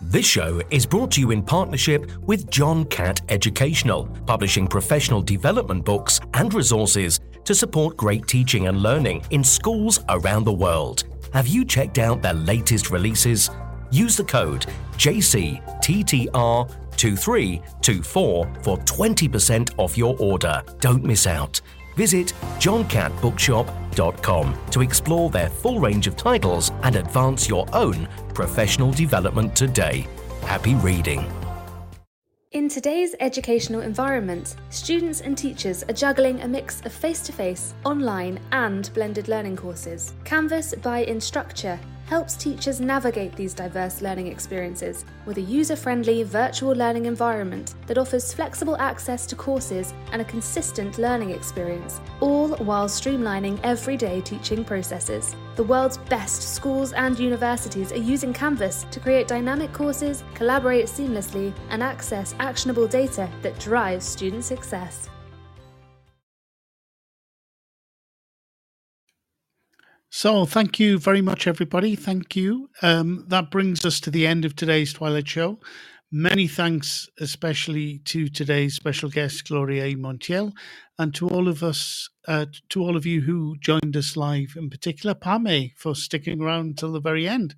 Speaker 3: This show is brought to you in partnership with John Catt Educational, publishing professional development books and resources to support great teaching and learning in schools around the world. Have you checked out their latest releases? Use the code JCTTR2324 for 20% off your order. Don't miss out. Visit johncattbookshop.com to explore their full range of titles and advance your own professional development today. Happy reading.
Speaker 4: In today's educational environment, students and teachers are juggling a mix of face to face, online, and blended learning courses. Canvas by Instructure helps teachers navigate these diverse learning experiences with a user friendly virtual learning environment that offers flexible access to courses and a consistent learning experience, all while streamlining everyday teaching processes. The world's best schools and universities are using Canvas to create dynamic courses, collaborate seamlessly, and access actionable data that drives student success.
Speaker 2: So, thank you very much, everybody. Thank you. Um, that brings us to the end of today's Twilight Show. Many thanks, especially to today's special guest, Gloria. Montiel, and to all of us, uh, to all of you who joined us live, in particular, Pame, for sticking around till the very end.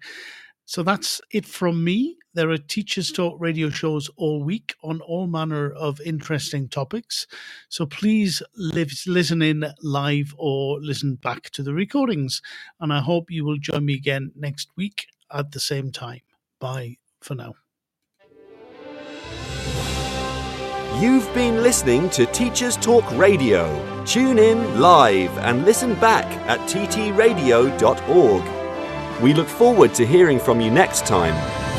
Speaker 2: So that's it from me. There are Teachers Talk radio shows all week on all manner of interesting topics. So please listen in live or listen back to the recordings. And I hope you will join me again next week at the same time. Bye for now.
Speaker 1: You've been listening to Teachers Talk Radio. Tune in live and listen back at ttradio.org. We look forward to hearing from you next time